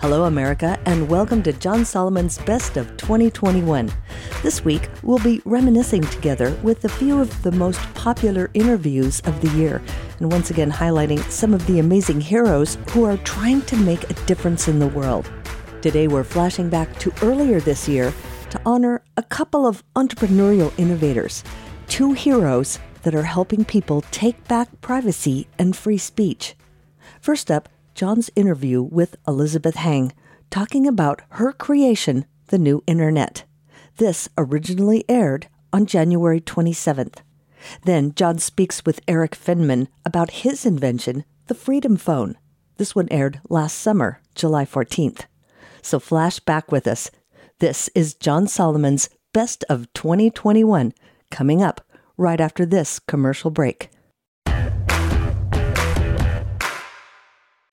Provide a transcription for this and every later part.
Hello, America, and welcome to John Solomon's Best of 2021. This week, we'll be reminiscing together with a few of the most popular interviews of the year, and once again highlighting some of the amazing heroes who are trying to make a difference in the world. Today, we're flashing back to earlier this year to honor a couple of entrepreneurial innovators, two heroes that are helping people take back privacy and free speech. First up, John's interview with Elizabeth Heng, talking about her creation, the new Internet. This originally aired on January 27th. Then John speaks with Erik Finman about his invention, the Freedom Phone. This one aired last summer, July 14th. So flash back with us. This is John Solomon's Best of 2021, coming up right after this commercial break.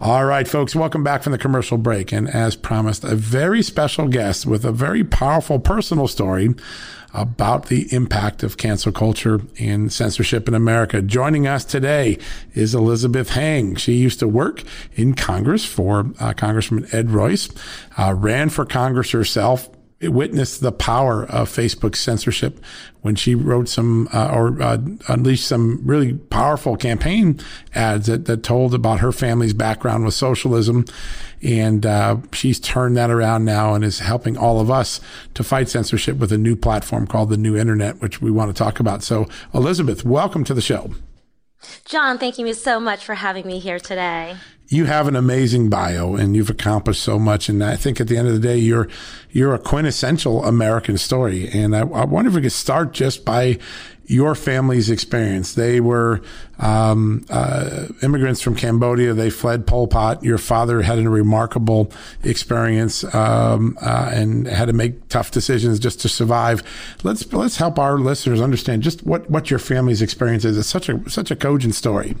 All right, folks, welcome back from the commercial break. And as promised, a very special guest with a very powerful personal story about the impact of cancel culture and censorship in America. Joining us today is Elizabeth Heng. She used to work in Congress for uh, Congressman Ed Royce, uh, ran for Congress herself, witnessed the power of Facebook censorship when she wrote some uh, or uh, unleashed some really powerful campaign ads that, that told about her family's background with socialism. And uh, she's turned that around now and is helping all of us to fight censorship with a new platform called the New Internet, which we want to talk about. So, Elizabeth, welcome to the show. John, thank you so much for having me here today you have an amazing bio and you've accomplished so much. And I think at the end of the day, you're, you're a quintessential American story. And I, I wonder if we could start just by your family's experience. They were um, uh, immigrants from Cambodia. They fled Pol Pot. Your father had a remarkable experience um, uh, and had to make tough decisions just to survive. Let's let's help our listeners understand just what, what your family's experience is. It's such a such a cogent story.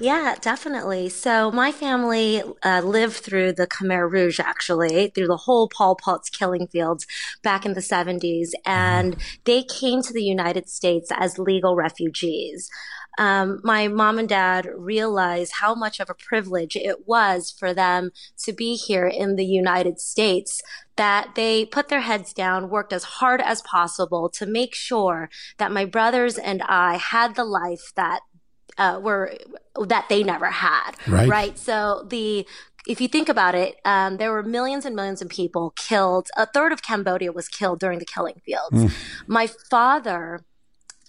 Yeah, definitely. So my family uh, lived through the Khmer Rouge, actually, through the whole Pol Pot's killing fields back in the 70s. And mm-hmm. they came to the United States as legal refugees. Um, my mom and dad realized how much of a privilege it was for them to be here in the United States that they put their heads down, worked as hard as possible to make sure that my brothers and I had the life that uh, were that they never had. Right. Right. So the if you think about it, um, there were millions and millions of people killed. A third of Cambodia was killed during the killing fields. Mm. My father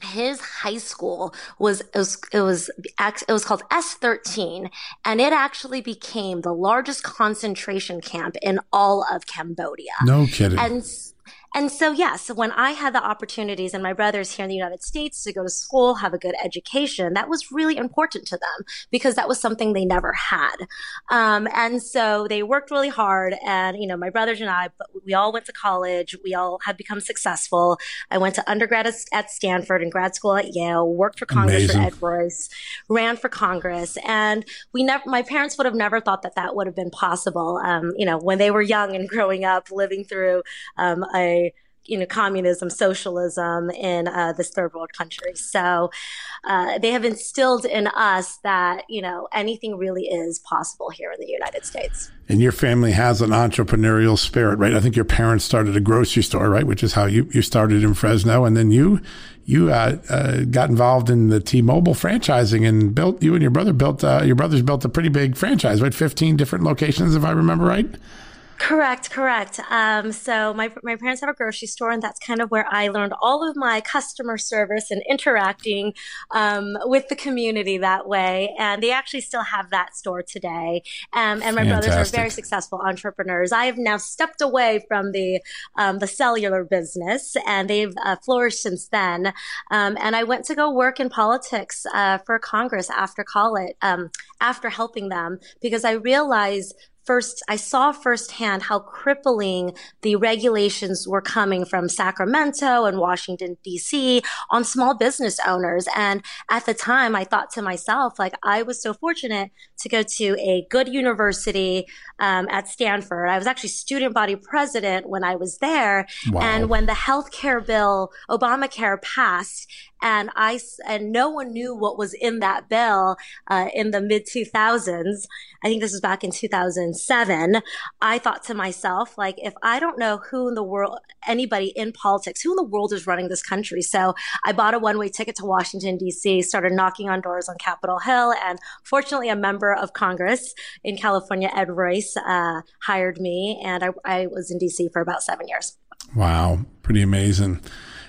his high school was it was it was it was called S13 and it actually became the largest concentration camp in all of Cambodia. No kidding. And and so, yes, yeah, so when I had the opportunities and my brothers here in the United States to go to school, have a good education, that was really important to them because that was something they never had. Um, and so they worked really hard. And, you know, my brothers and I, we all went to college. We all have become successful. I went to undergrad at Stanford and grad school at Yale, worked for Congress Amazing. for Ed Royce, ran for Congress. And we never, my parents would have never thought that that would have been possible. Um, you know, when they were young and growing up, living through um, a you know communism, socialism in uh, this third world country. So uh, they have instilled in us that you know anything really is possible here in the United States. And your family has an entrepreneurial spirit, right? I think your parents started a grocery store, right, which is how you you started in Fresno, and then you you uh, uh, got involved in the T-Mobile franchising and built. You and your brother built. Uh, your brothers built a pretty big franchise, right? Fifteen different locations, if I remember right. Correct, correct. Um, so my my parents have a grocery store, and that's kind of where I learned all of my customer service and interacting um, with the community that way. And they actually still have that store today. Um, and my Fantastic. brothers are very successful entrepreneurs. I have now stepped away from the um, the cellular business, and they've uh, flourished since then. Um, and I went to go work in politics uh, for Congress after college, um, after helping them, because I realized first, I saw firsthand how crippling the regulations were coming from Sacramento and Washington, DC on small business owners. And at the time, I thought to myself, like, I was so fortunate to go to a good university um, at Stanford. I was actually student body president when I was there. Wow. And when the healthcare bill, Obamacare passed, and I and no one knew what was in that bill uh, in the mid 2000s. I think this was back in 2007. I thought to myself, like, if I don't know who in the world, anybody in politics, who in the world is running this country? So I bought a one way ticket to Washington D.C., started knocking on doors on Capitol Hill, and fortunately, a member of Congress in California, Ed Royce, uh, hired me, and I, I was in D.C. for about seven years. Wow, pretty amazing.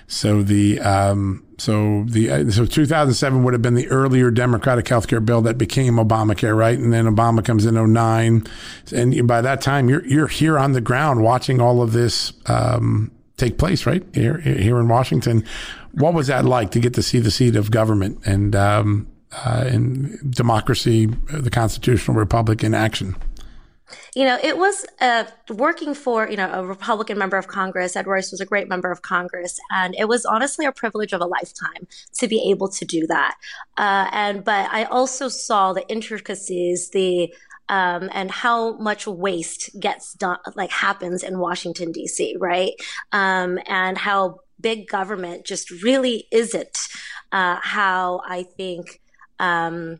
So the um, so the uh, so 2007 would have been the earlier Democratic health care bill that became Obamacare, right? And then Obama comes in 09, and by that time you're you're here on the ground watching all of this um, take place, right here here in Washington. What was that like to get to see the seat of government and um, uh, and democracy, the constitutional republic in action? You know, it was uh, working for, you know, a Republican member of Congress. Ed Royce was a great member of Congress. And it was honestly a privilege of a lifetime to be able to do that. Uh, and, but I also saw the intricacies, the, um, and how much waste gets done, like happens in Washington, D.C., right? Um, and how big government just really isn't uh, how I think um,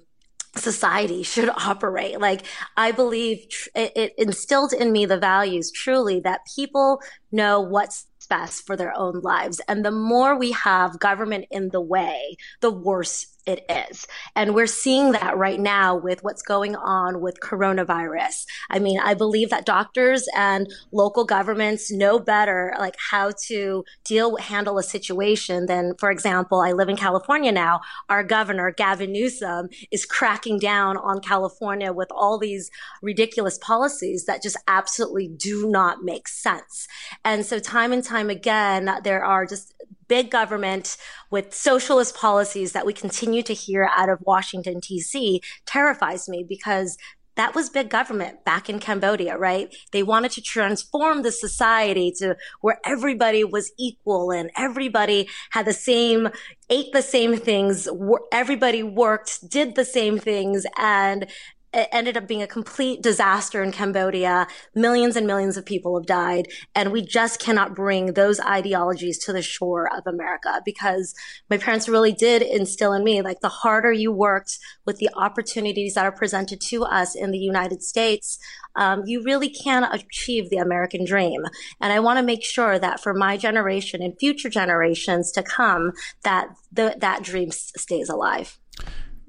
society should operate. Like I believe tr- it, it instilled in me the values truly that people know what's best for their own lives. And the more we have government in the way, the worse it is. And we're seeing that right now with what's going on with coronavirus. I mean, I believe that doctors and local governments know better, like how to deal, handle a situation than, for example, I live in California now. Our governor, Gavin Newsom, is cracking down on California with all these ridiculous policies that just absolutely do not make sense. And so time and time again, there are just big government with socialist policies that we continue to hear out of Washington, D.C. terrifies me because that was big government back in Cambodia, right? They wanted to transform the society to where everybody was equal and everybody had the same, ate the same things, everybody worked, did the same things, and it ended up being a complete disaster in Cambodia. Millions and millions of people have died. And we just cannot bring those ideologies to the shore of America because my parents really did instill in me, like the harder you worked with the opportunities that are presented to us in the United States, um, you really can achieve the American dream. And I want to make sure that for my generation and future generations to come, that the, that dream stays alive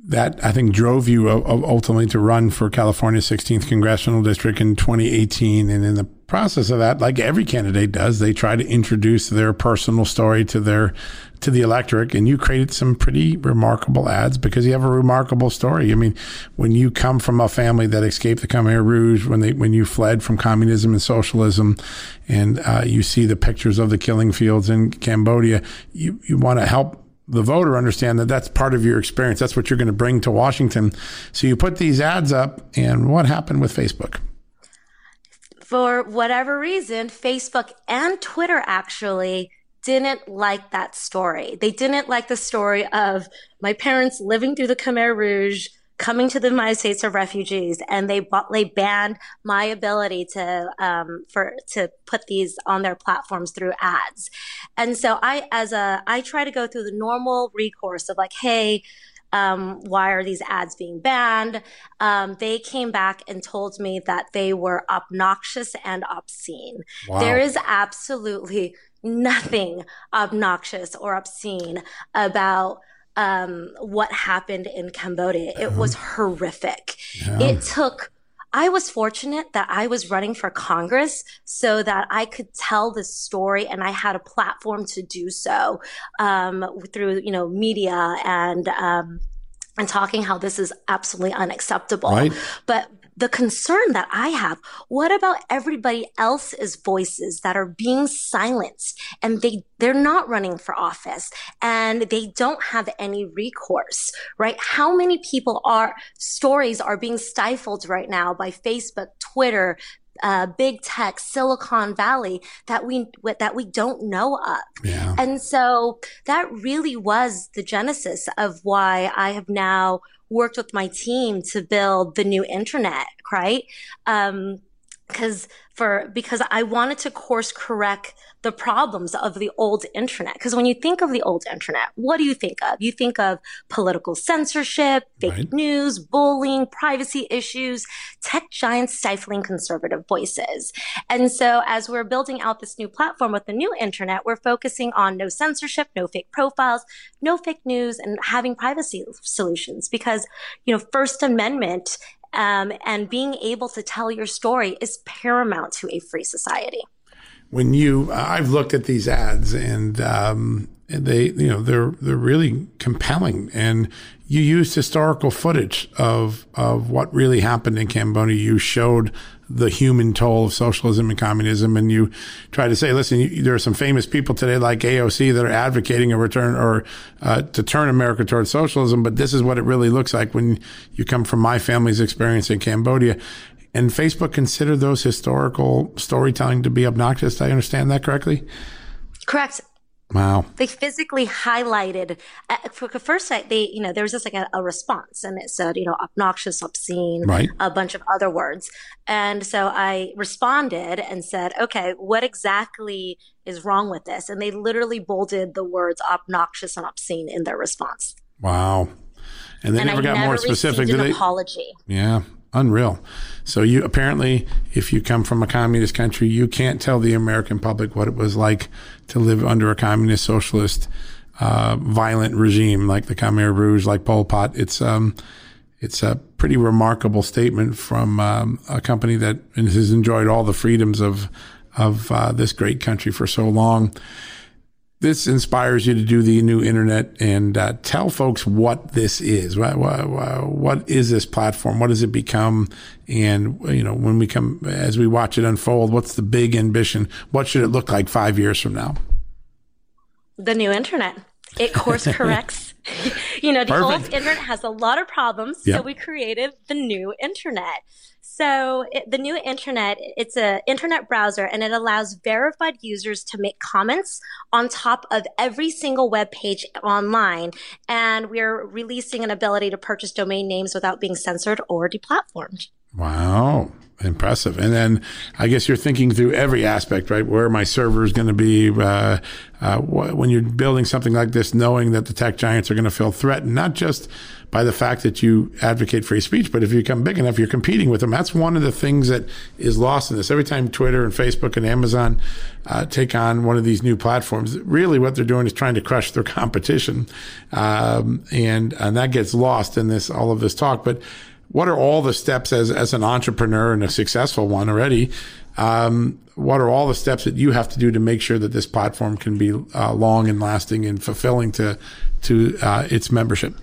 that I think drove you ultimately to run for California's 16th congressional district in 2018. And in the process of that, like every candidate does, they try to introduce their personal story to their to the electorate. And you created some pretty remarkable ads because you have a remarkable story. I mean, when you come from a family that escaped the Khmer Rouge, when they when you fled from communism and socialism, and uh, you see the pictures of the killing fields in Cambodia, you you want to help the voter understand that that's part of your experience. That's what you're going to bring to Washington. So you put these ads up, and what happened with Facebook? For whatever reason, Facebook and Twitter actually didn't like that story. They didn't like the story of my parents living through the Khmer Rouge coming to the United States of refugees, and they they banned my ability to um, for to put these on their platforms through ads. And so I, as a, I try to go through the normal recourse of like, hey. Um, why are these ads being banned? Um, they came back and told me that they were obnoxious and obscene. Wow. There is absolutely nothing obnoxious or obscene about um, what happened in Cambodia. It uh-huh. was horrific. Yeah. It took, I was fortunate that I was running for Congress so that I could tell the story and I had a platform to do so um, through, you know, media and, um, and talking how this is absolutely unacceptable. Right. But the concern that I have, what about everybody else's voices that are being silenced and they, they're not running for office and they don't have any recourse, right? How many people are, stories are being stifled right now by Facebook, Twitter, uh, big tech, Silicon Valley that we that we don't know of. Yeah. And so that really was the genesis of why I have now worked with my team to build the new internet, right? Um, because for because I wanted to course correct the problems of the old internet. Because when you think of the old internet, what do you think of? You think of political censorship, fake right. news, bullying, privacy issues, tech giants stifling conservative voices. And so as we're building out this new platform with the new internet, we're focusing on no censorship, no fake profiles, no fake news, and having privacy solutions. Because, you know, First Amendment um, and being able to tell your story is paramount to a free society. When you, I've looked at these ads and, um, they, you know, they're they're really compelling, and you used historical footage of of what really happened in Cambodia. You showed the human toll of socialism and communism. And you try to say, listen, you, there are some famous people today like AOC that are advocating a return or uh, to turn America towards socialism. But this is what it really looks like when you come from my family's experience in Cambodia. And Facebook consider those historical storytelling to be obnoxious. Did I understand that correctly? Correct. Wow. They physically highlighted uh, for the first sight. They, you know, there was just like a, a, response, and it said, you know, obnoxious, obscene, right. a bunch of other words. And so I responded and said, okay, what exactly is wrong with this? And they literally bolded the words obnoxious and obscene in their response. Wow. And they and never I got never more specific. Did an they? apology. Yeah. Unreal. So you apparently, if you come from a communist country, you can't tell the American public what it was like to live under a communist, socialist, uh, violent regime like the Khmer Rouge, like Pol Pot. It's um, it's a pretty remarkable statement from um, a company that has enjoyed all the freedoms of of uh, this great country for so long this inspires you to do the new internet and uh, tell folks what this is. What, what, what is this platform? What does it become? And you know, when we come as we watch it unfold, what's the big ambition? What should it look like five years from now? The new internet. It course corrects. you know, the Perfect. old internet has a lot of problems, yep. so we created the new internet. So it, the new internet, it's an internet browser and it allows verified users to make comments on top of every single web page online. And we're releasing an ability to purchase domain names without being censored or deplatformed. Wow. Impressive. And then I guess you're thinking through every aspect, right? Where my server is going to be, uh, uh, when you're building something like this, knowing that the tech giants are going to feel threatened, not just by the fact that you advocate free speech, but if you become big enough, you're competing with them. That's one of the things that is lost in this. Every time Twitter and Facebook and Amazon uh, take on one of these new platforms, really what they're doing is trying to crush their competition, um, and and that gets lost in this all of this talk. But what are all the steps as as an entrepreneur and a successful one already? Um, what are all the steps that you have to do to make sure that this platform can be uh, long and lasting and fulfilling to to uh, its membership?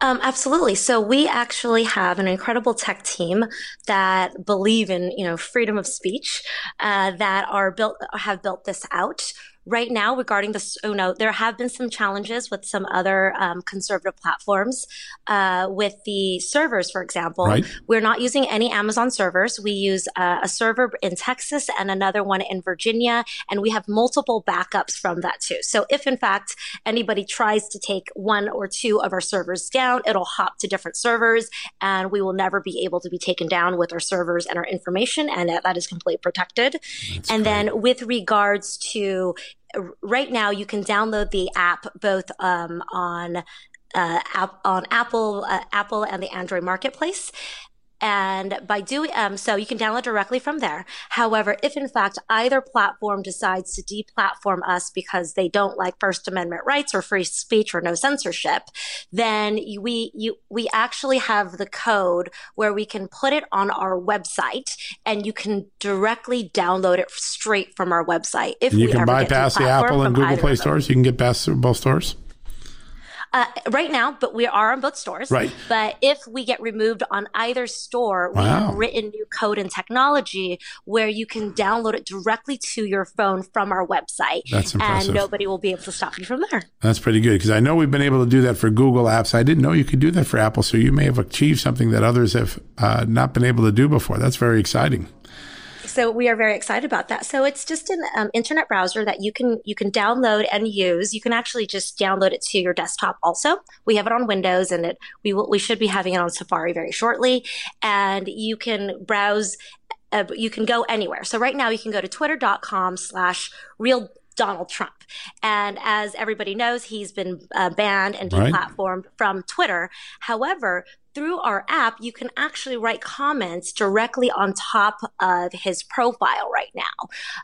Um, absolutely. So we actually have an incredible tech team that believe in, you know, freedom of speech, uh, that are built, have built this out right now regarding this, oh no, there have been some challenges with some other um, conservative platforms. Uh, with the servers, for example, right. we're not using any Amazon servers. We use uh, a server in Texas and another one in Virginia, and we have multiple backups from that too. So if in fact anybody tries to take one or two of our servers down, it'll hop to different servers, and we will never be able to be taken down with our servers and our information, and that is completely protected. That's and great. then with regards to right now you can download the app both um, on uh, app, on Apple, uh, Apple and the Android marketplace. And by doing, um, so you can download directly from there. However, if in fact either platform decides to deplatform us because they don't like First Amendment rights or free speech or no censorship, then we, you, we actually have the code where we can put it on our website and you can directly download it straight from our website. If you can bypass the Apple and Google Play stores, you can get past both stores. Uh, right now, but we are on both stores. Right. But if we get removed on either store, wow. we have written new code and technology where you can download it directly to your phone from our website. That's impressive. And nobody will be able to stop you from there. That's pretty good because I know we've been able to do that for Google Apps. I didn't know you could do that for Apple. So you may have achieved something that others have uh, not been able to do before. That's very exciting so we are very excited about that. So it's just an um, internet browser that you can you can download and use. You can actually just download it to your desktop. Also, we have it on Windows, and it we will we should be having it on Safari very shortly. And you can browse uh, you can go anywhere. So right now you can go to twitter.com slash real Donald Trump. And as everybody knows, he's been uh, banned and deplatformed right. from Twitter. However, through our app, you can actually write comments directly on top of his profile right now.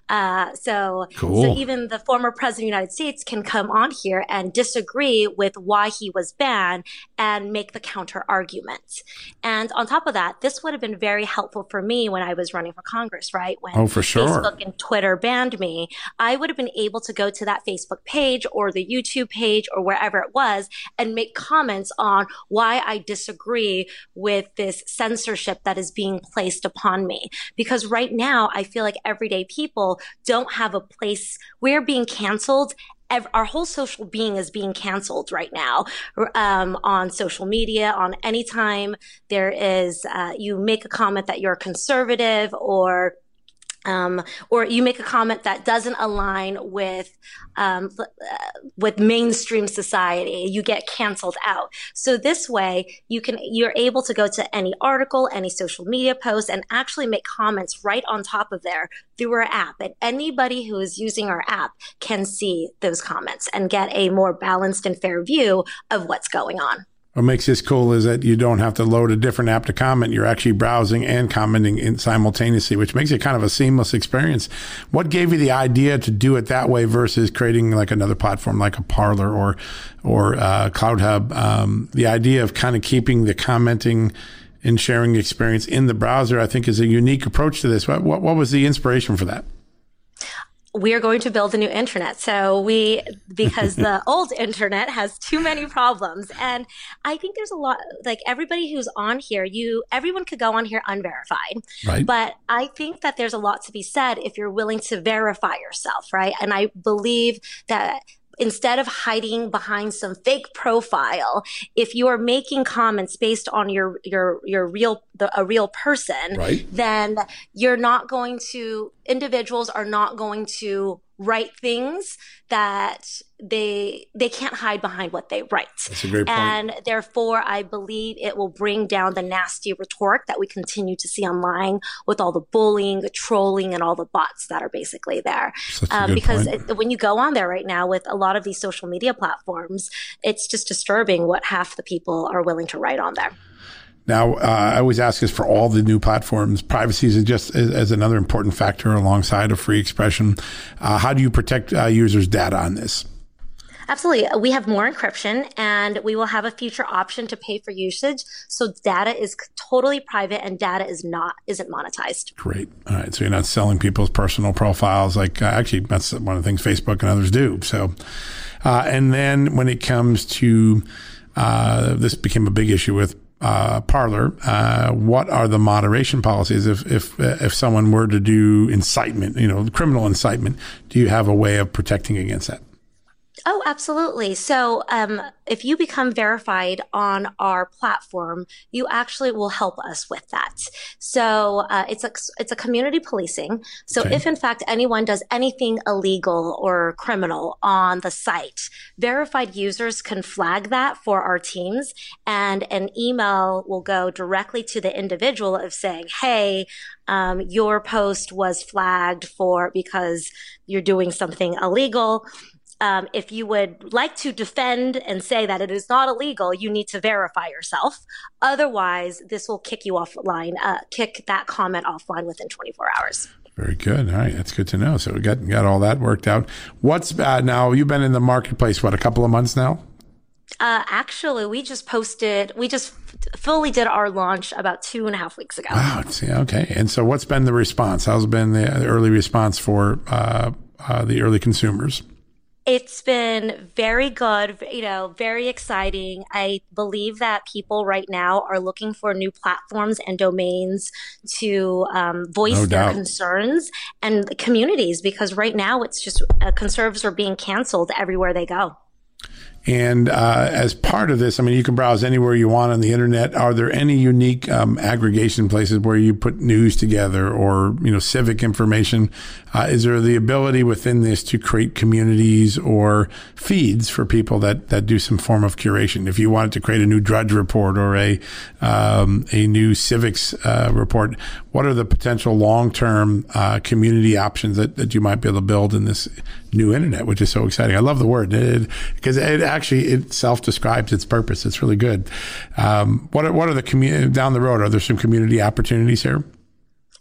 Uh, so, cool. so even the former president of the United States can come on here and disagree with why he was banned and make the counter argument. And on top of that, this would have been very helpful for me when I was running for Congress, right? When oh, for sure. Facebook and Twitter banned me, I would have been able to go to that Facebook page or the YouTube page or wherever it was and make comments on why I disagree agree with this censorship that is being placed upon me. Because right now, I feel like everyday people don't have a place. We're being canceled our whole social being is being canceled right now um, on social media on any time there is uh, you make a comment that you're conservative or um, or you make a comment that doesn't align with um, uh, with mainstream society, you get canceled out. So this way, you can you're able to go to any article, any social media post, and actually make comments right on top of there through our app. And anybody who is using our app can see those comments and get a more balanced and fair view of what's going on. What makes this cool is that you don't have to load a different app to comment. You're actually browsing and commenting in simultaneously, which makes it kind of a seamless experience. What gave you the idea to do it that way versus creating like another platform like a Parler or or uh, CloutHub? Um, the idea of kind of keeping the commenting and sharing experience in the browser, I think, is a unique approach to this. What, what, what was the inspiration for that? We are going to build a new internet. So we, because the old internet has too many problems. And I think there's a lot, like everybody who's on here, you, everyone could go on here unverified. Right. But I think that there's a lot to be said if you're willing to verify yourself, right? And I believe that instead of hiding behind some fake profile, if you are making comments based on your your your real the, a real person, right. then you're not going to individuals are not going to write things that they they can't hide behind what they write. That's a great point. And therefore, I believe it will bring down the nasty rhetoric that we continue to see online with all the bullying, the trolling, and all the bots that are basically there. Um, because it, when you go on there right now with a lot of these social media platforms, it's just disturbing what half the people are willing to write on there. Now, uh, I always ask this for all the new platforms. Privacy is just as, as another important factor alongside of free expression. Uh, how do you protect uh, users' data on this? Absolutely. We have more encryption and we will have a future option to pay for usage. So data is totally private and data is not, isn't monetized. Great. All right. So you're not selling people's personal profiles. Like uh, actually, that's one of the things Facebook and others do. So, uh, and then when it comes to, uh, this became a big issue with uh, Parler, uh, what are the moderation policies if if if someone were to do incitement, you know, criminal incitement? Do you have a way of protecting against that? Oh, absolutely. So, um, if you become verified on our platform, you actually will help us with that. So, uh, it's a it's a community policing. So, okay. if in fact anyone does anything illegal or criminal on the site, verified users can flag that for our teams, and an email will go directly to the individual of saying, "Hey, um, your post was flagged for because you're doing something illegal." Um, if you would like to defend and say that it is not illegal, you need to verify yourself. Otherwise, this will kick you offline, uh, kick that comment offline within 24 hours. Very good. All right, that's good to know. So we got got all that worked out. What's uh, now? You've been in the marketplace what a couple of months now. Uh, actually, we just posted. We just fully did our launch about two and a half weeks ago. Wow. Yeah, okay. And so, what's been the response? How's been the early response for uh, uh the early consumers? It's been very good, you know, very exciting. I believe that people right now are looking for new platforms and domains to um, voice no their concerns and communities because right now it's just uh, conservatives are being canceled everywhere they go. And uh, as part of this, I mean, you can browse anywhere you want on the internet. Are there any unique um, aggregation places where you put news together or you know civic information? Uh, is there the ability within this to create communities or feeds for people that that do some form of curation? If you wanted to create a new Drudge report or a um, a new civics uh, report, what are the potential long term uh, community options that, that you might be able to build in this new internet, which is so exciting. I love the word because it, it, actually it self describes its purpose. It's really good. Um, what are, what are the community down the road? Are there some community opportunities here?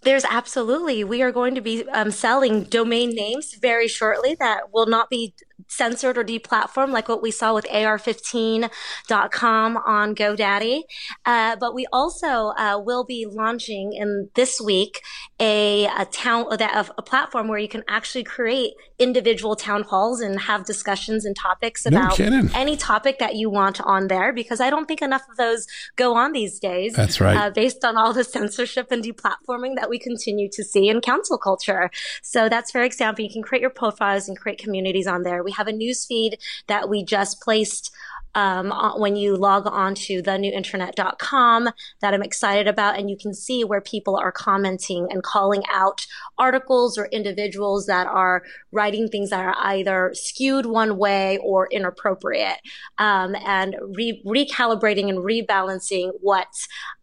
There's absolutely. We are going to be um, selling domain names very shortly that will not be censored or deplatformed, like what we saw with AR15.com on GoDaddy. Uh, but we also uh, will be launching in this week a, a town a, a platform where you can actually create individual town halls and have discussions and topics about no any topic that you want on there. Because I don't think enough of those go on these days. That's right. Uh, based on all the censorship and deplatforming that we continue to see in cancel culture. So that's very example. You can create your profiles and create communities on there. We have a news feed that we just placed um, when you log on to thenewinternet.com that I'm excited about. And you can see where people are commenting and calling out articles or individuals that are writing things that are either skewed one way or inappropriate um, and re- recalibrating and rebalancing what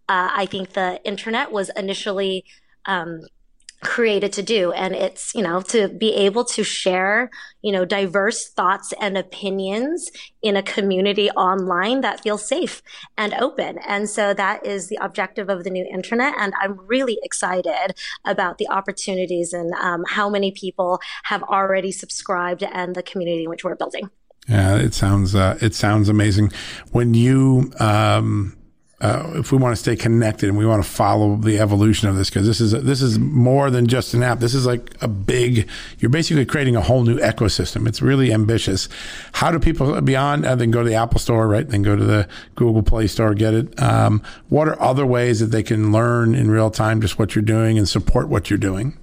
uh, I think the internet was initially. Um, created to do. And it's you know to be able to share you know diverse thoughts and opinions in a community online that feels safe and open. And so that is the objective of the new internet. And i'm really excited about the opportunities and um, how many people have already subscribed and the community which we're building. Yeah it sounds uh, it sounds amazing. When you um uh, if we want to stay connected and we want to follow the evolution of this, because this is this is more than just an app. This is like a big. You're basically creating a whole new ecosystem. It's really ambitious. How do people beyond uh, then go to the Apple Store, right? Then go to the Google Play Store, get it. Um, what are other ways that they can learn in real time just what you're doing and support what you're doing?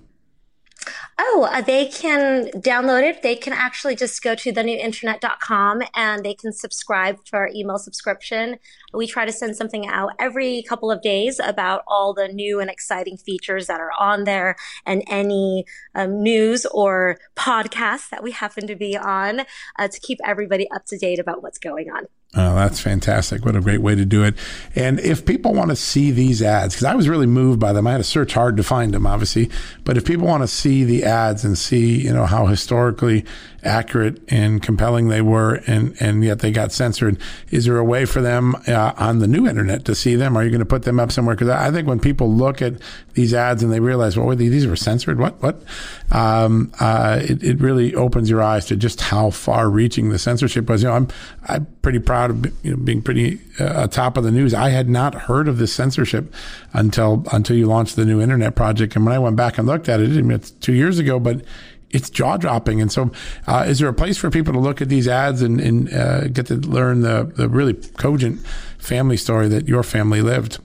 Oh, uh, they can download it. They can actually just go to thenewinternet.com and they can subscribe to our email subscription. We try to send something out every couple of days about all the new and exciting features that are on there and any um, news or podcasts that we happen to be on uh, to keep everybody up to date about what's going on. Oh, that's fantastic. What a great way to do it. And if people want to see these ads, because I was really moved by them, I had to search hard to find them, obviously. But if people want to see the ads and see, you know, how historically accurate and compelling they were, and, and yet they got censored, is there a way for them uh, on the new internet to see them? Are you going to put them up somewhere? Because I think when people look at these ads and they realize, well, these were censored, what, what? Um, uh, it, it really opens your eyes to just how far reaching the censorship was. You know, I'm, I'm pretty proud proud of you know, being pretty uh, top of the news. I had not heard of this censorship until until you launched the new internet project. And when I went back and looked at it, I mean, it's two years ago, but it's jaw dropping. And so, uh, is there a place for people to look at these ads and, and uh, get to learn the, the really cogent family story that your family lived?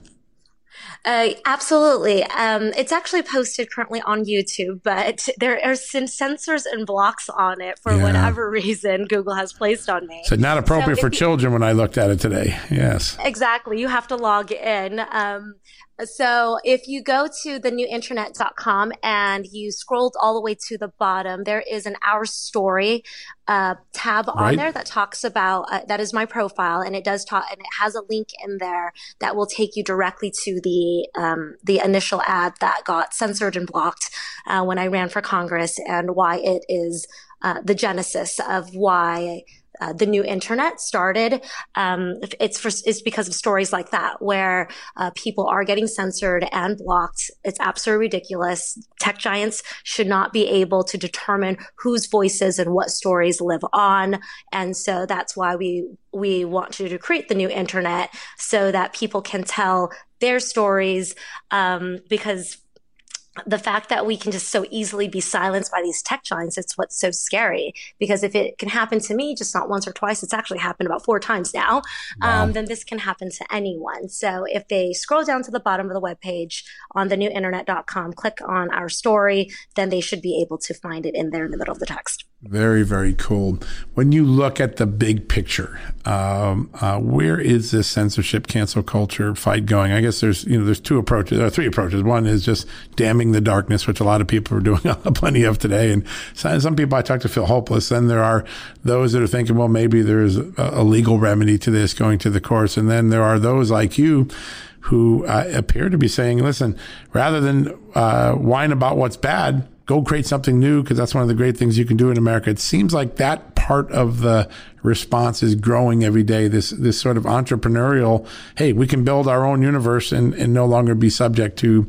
Uh, absolutely. Um, it's actually posted currently on YouTube, but there are some censors and blocks on it for yeah. whatever reason Google has placed on me. So not appropriate so for you, children when I looked at it today. Yes. Exactly. You have to log in. Um, so if you go to the newinternet.com and you scrolled all the way to the bottom, there is an Our Story uh, tab on there that talks about uh, that is my profile, and it does talk and it has a link in there that will take you directly to the um, the initial ad that got censored and blocked uh, when I ran for Congress, and why it is uh, the genesis of why uh, the new internet started, um, it's for, it's because of stories like that where uh, people are getting censored and blocked. It's absolutely ridiculous. Tech giants should not be able to determine whose voices and what stories live on, and so that's why we we want to create the new internet so that people can tell their stories um, because the fact that we can just so easily be silenced by these tech giants, it's what's so scary. Because if it can happen to me, just not once or twice, it's actually happened about four times now, wow. um, then this can happen to anyone. So if they scroll down to the bottom of the webpage on the thenewinternet.com, click on our story, then they should be able to find it in there in the middle of the text. Very, very cool. When you look at the big picture, um, uh, where is this censorship cancel culture fight going? I guess there's you know there's two approaches, or three approaches. One is just damning the darkness, which a lot of people are doing plenty of today, and some people I talk to feel hopeless. Then there are those that are thinking, well, maybe there's a legal remedy to this, going to the courts, and then there are those like you who uh, appear to be saying, listen, rather than uh, whine about what's bad, go create something new because that's one of the great things you can do in America. It seems like that part of the response is growing every day. This this sort of entrepreneurial, hey, we can build our own universe and, and no longer be subject to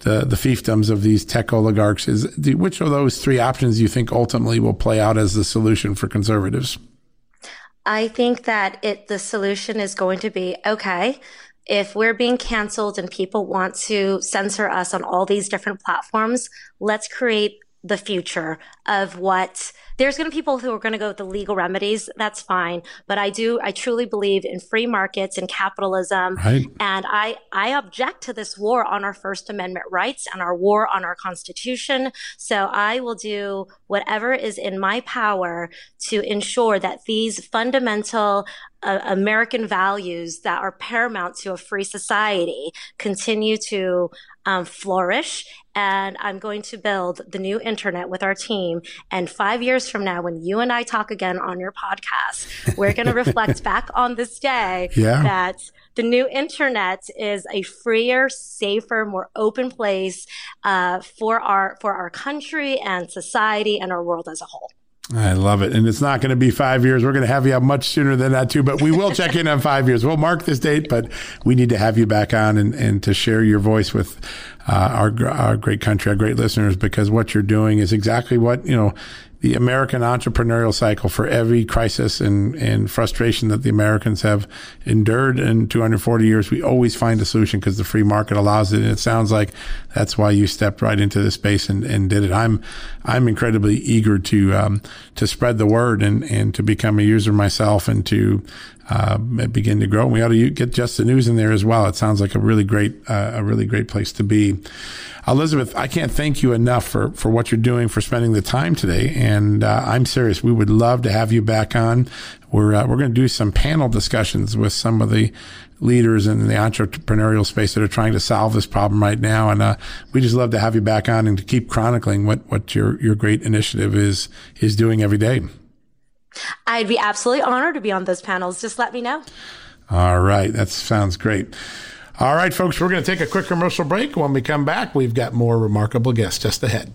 the the fiefdoms of these tech oligarchs. Is which of those three options do you think ultimately will play out as the solution for conservatives? I think that it the solution is going to be okay if we're being canceled and people want to censor us on all these different platforms, let's create the future of what there's going to be people who are going to go with the legal remedies. That's fine. But I do, I truly believe in free markets and capitalism. Right. And I, I object to this war on our First Amendment rights and our war on our Constitution. So I will do whatever is in my power to ensure that these fundamental uh, American values that are paramount to a free society continue to um, flourish. And I'm going to build the new internet with our team. And five years from now, when you and I talk again on your podcast, we're going to reflect back on this day yeah. that the new internet is a freer, safer, more open place uh, for our for our country and society and our world as a whole. I love it. And it's not going to be five years. We're going to have you up much sooner than that, too. But we will check in on five years. We'll mark this date, but we need to have you back on and, and to share your voice with uh, our, our great country, our great listeners, because what you're doing is exactly what, you know, the American entrepreneurial cycle for every crisis and, and frustration that the Americans have endured in 240 years. We always find a solution because the free market allows it. And it sounds like that's why you stepped right into this space and, and did it. I'm, I'm incredibly eager to, um, to spread the word and, and to become a user myself and to, uh, begin to grow. And We ought to get just the news in there as well. It sounds like a really great, uh, a really great place to be. Elizabeth, I can't thank you enough for, for what you're doing, for spending the time today. And uh, I'm serious. We would love to have you back on. We're, uh, we're going to do some panel discussions with some of the leaders in the entrepreneurial space that are trying to solve this problem right now. And uh, we just love to have you back on and to keep chronicling what, what your, your great initiative is, is doing every day. I'd be absolutely honored to be on those panels. Just let me know. All right. That sounds great. All right, folks, we're going to take a quick commercial break. When we come back, we've got more remarkable guests just ahead.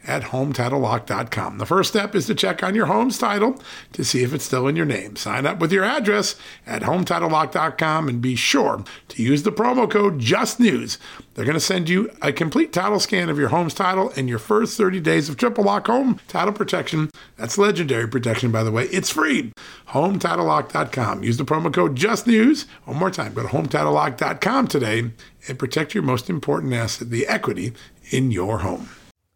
at HometitleLock.com. The first step is to check on your home's title to see if it's still in your name. Sign up with your address at HometitleLock.com and be sure to use the promo code JUSTNEWS. They're going to send you a complete title scan of your home's title and your first 30 days of triple lock home title protection. That's legendary protection, by the way. It's free. HometitleLock.com. Use the promo code JUSTNEWS. One more time, go to HometitleLock.com today and protect your most important asset, the equity in your home.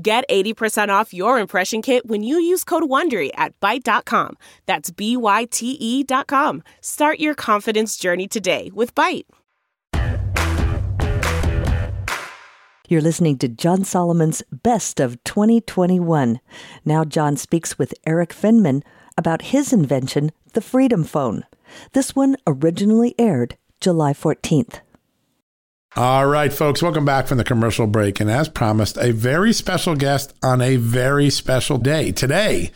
Get 80% off your impression kit when you use code WONDERY at Byte.com. That's B-Y-T-E dot com. Start your confidence journey today with Byte. You're listening to John Solomon's Best of 2021. Now John speaks with Erik Finman about his invention, the Freedom Phone. This one originally aired July 14th. All right, folks, welcome back from the commercial break. And as promised, a very special guest on a very special day. Today,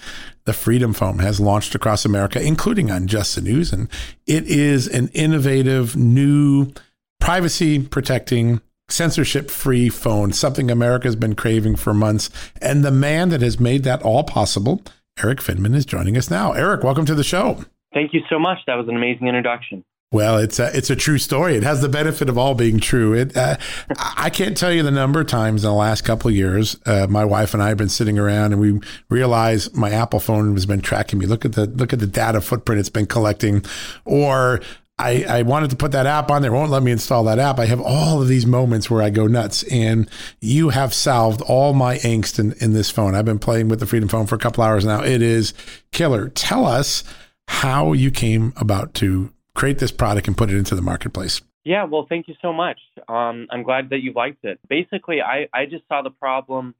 the Freedom Phone has launched across America, including on Just the News. And it is an innovative, new, privacy protecting, censorship free phone, something America has been craving for months. And the man that has made that all possible, Erik Finman, is joining us now. Erik, welcome to the show. Thank you so much. That was an amazing introduction. Well, it's a, it's a true story. It has the benefit of all being true. It, uh, I can't tell you the number of times in the last couple of years, uh, my wife and I have been sitting around and we realize my Apple phone has been tracking me. Look at the look at the data footprint it's been collecting, or I, I wanted to put that app on there, won't let me install that app. I have all of these moments where I go nuts, and you have solved all my angst in, in this phone. I've been playing with the Freedom Phone for a couple hours now. It is killer. Tell us how you came about to create this product and put it into the marketplace. Yeah, well, thank you so much. Um, I'm glad that you liked it. Basically, I, I just saw the problem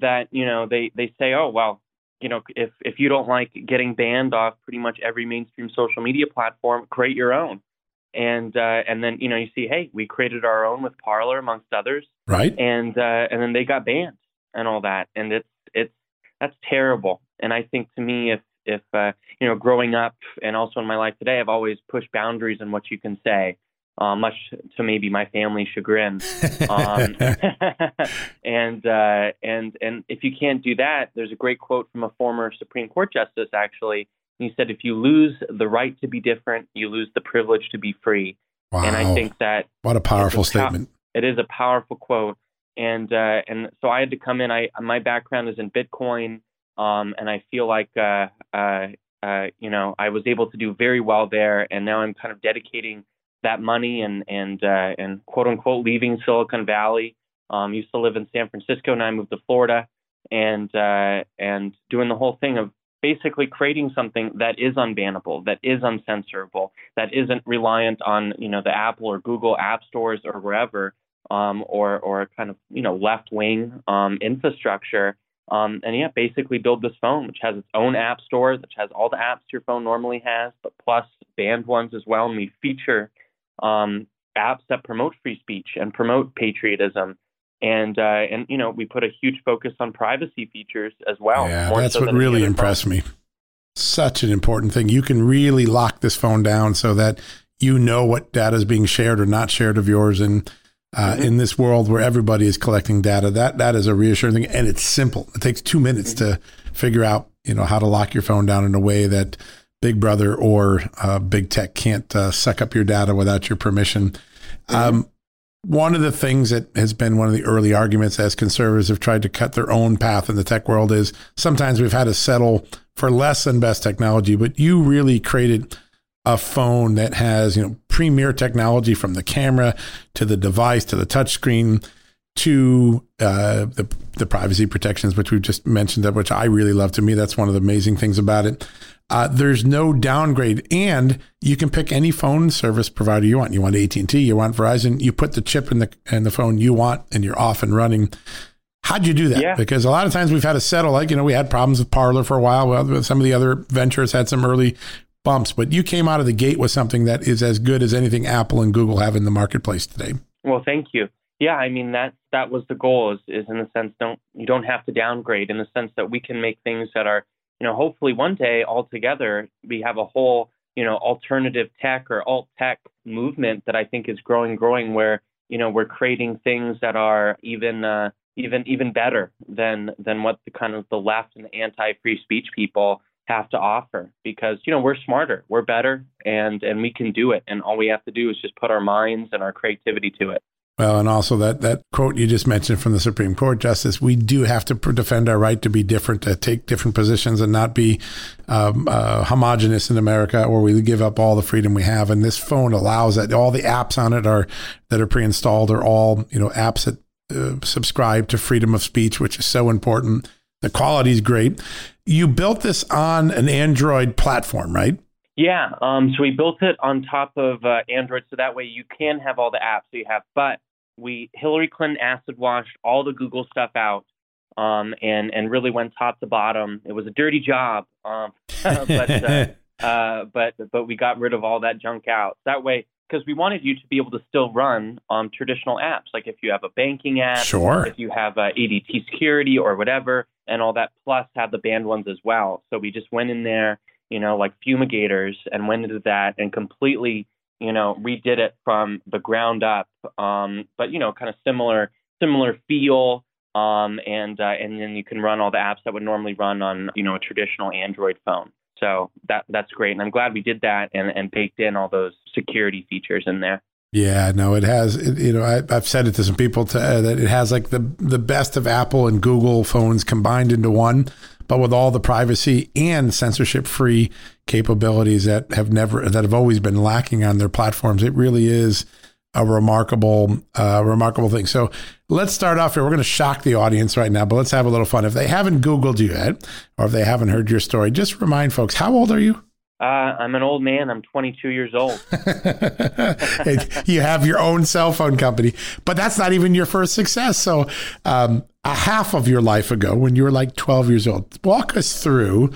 that you know they they say, oh well, you know, if if you don't like getting banned off pretty much every mainstream social media platform, create your own. And uh, and then you know you see, hey, we created our own with Parler amongst others, right? And uh, and then they got banned and all that, and it's it's that's terrible. And I think to me, if if uh, you know, growing up and also in my life today, I've always pushed boundaries in what you can say, uh, much to maybe my family's chagrin. Um, and uh, and and if you can't do that, there's a great quote from a former Supreme Court justice actually. He said, "If you lose the right to be different, you lose the privilege to be free." Wow. And I think that what a powerful a statement. it is a powerful quote, and uh, and so I had to come in. I my background is in Bitcoin. Um, and I feel like, uh, uh, uh, you know, I was able to do very well there. And now I'm kind of dedicating that money and, and, uh, and quote unquote leaving Silicon Valley. Um, used to live in San Francisco. Now I moved to Florida and, uh, and doing the whole thing of basically creating something that is unbannable, that is uncensorable, that isn't reliant on, you know, the Apple or Google app stores or wherever, um, or, or kind of, you know, left wing, um, infrastructure um, and yeah, basically build this phone, which has its own app store, which has all the apps your phone normally has, but plus banned ones as well. And we feature um, apps that promote free speech and promote patriotism. And uh, and you know we put a huge focus on privacy features as well. Yeah, that's so what really impressed me. Such an important thing. You can really lock this phone down so that you know what data is being shared or not shared of yours, and uh, mm-hmm. in this world where everybody is collecting data. That that is a reassuring thing, and it's simple. It takes two minutes mm-hmm. to figure out you know how to lock your phone down in a way that Big Brother or uh, Big Tech can't uh, suck up your data without your permission. Mm-hmm. Um, one of the things that has been one of the early arguments as conservatives have tried to cut their own path in the tech world is sometimes we've had to settle for less than best technology, but you really created a phone that has you know premier technology from the camera to the device to the touchscreen to uh, the the privacy protections, which we've just mentioned, that which I really love. To me, that's one of the amazing things about it. Uh, there's no downgrade, and you can pick any phone service provider you want. You want AT and T, you want Verizon. You put the chip in the in the phone you want, and you're off and running. How'd you do that? Yeah. Because a lot of times we've had to settle. Like you know, we had problems with Parler for a while. Well, some of the other ventures had some early bumps, but you came out of the gate with something that is as good as anything Apple and Google have in the marketplace today. Well, thank you. Yeah, I mean that that was the goal is, is in the sense don't you don't have to downgrade in the sense that we can make things that are you know hopefully one day all together we have a whole you know alternative tech or alt tech movement that I think is growing growing where you know we're creating things that are even uh, even even better than than what the kind of the left and the anti free speech people have to offer because you know we're smarter we're better and and we can do it. And all we have to do is just put our minds and our creativity to it. Well and also that that quote you just mentioned from the supreme court justice we do have to defend our right to be different to take different positions and not be um, uh, homogenous in america or we give up all the freedom we have. And this phone allows that all the apps on it are that are pre-installed are all you know apps that uh, subscribe to freedom of speech which is so important the quality is great you built this on an Android platform, right? Yeah. Um, so we built it on top of uh, Android, so that way you can have all the apps that you have. But we Hillary Clinton acid washed all the Google stuff out, um, and and really went top to bottom. It was a dirty job, um, but uh, uh, but but we got rid of all that junk out. That way, because we wanted you to be able to still run um, traditional apps, like if you have a banking app, sure. if you have uh, ADT security or whatever, and all that, plus have the banned ones as well. So we just went in there, you know, like fumigators, and went into that and completely, you know, redid it from the ground up. Um, but you know, kind of similar similar feel. Um, and uh, and then you can run all the apps that would normally run on you know a traditional Android phone. So that that's great, and I'm glad we did that and, and baked in all those security features in there. Yeah, no, it has. It, you know, I, have said it to some people to, uh, that it has like the the best of Apple and Google phones combined into one, but with all the privacy and censorship free capabilities that have never that have always been lacking on their platforms. It really is a remarkable, uh, remarkable thing. So let's start off here. We're going to shock the audience right now, but let's have a little fun. If they haven't Googled you yet, or if they haven't heard your story, just remind folks how old are you? Uh, I'm an old man. I'm 22 years old. you have your own cell phone company, but that's not even your first success. So, um, a half of your life ago, when you were like 12 years old, walk us through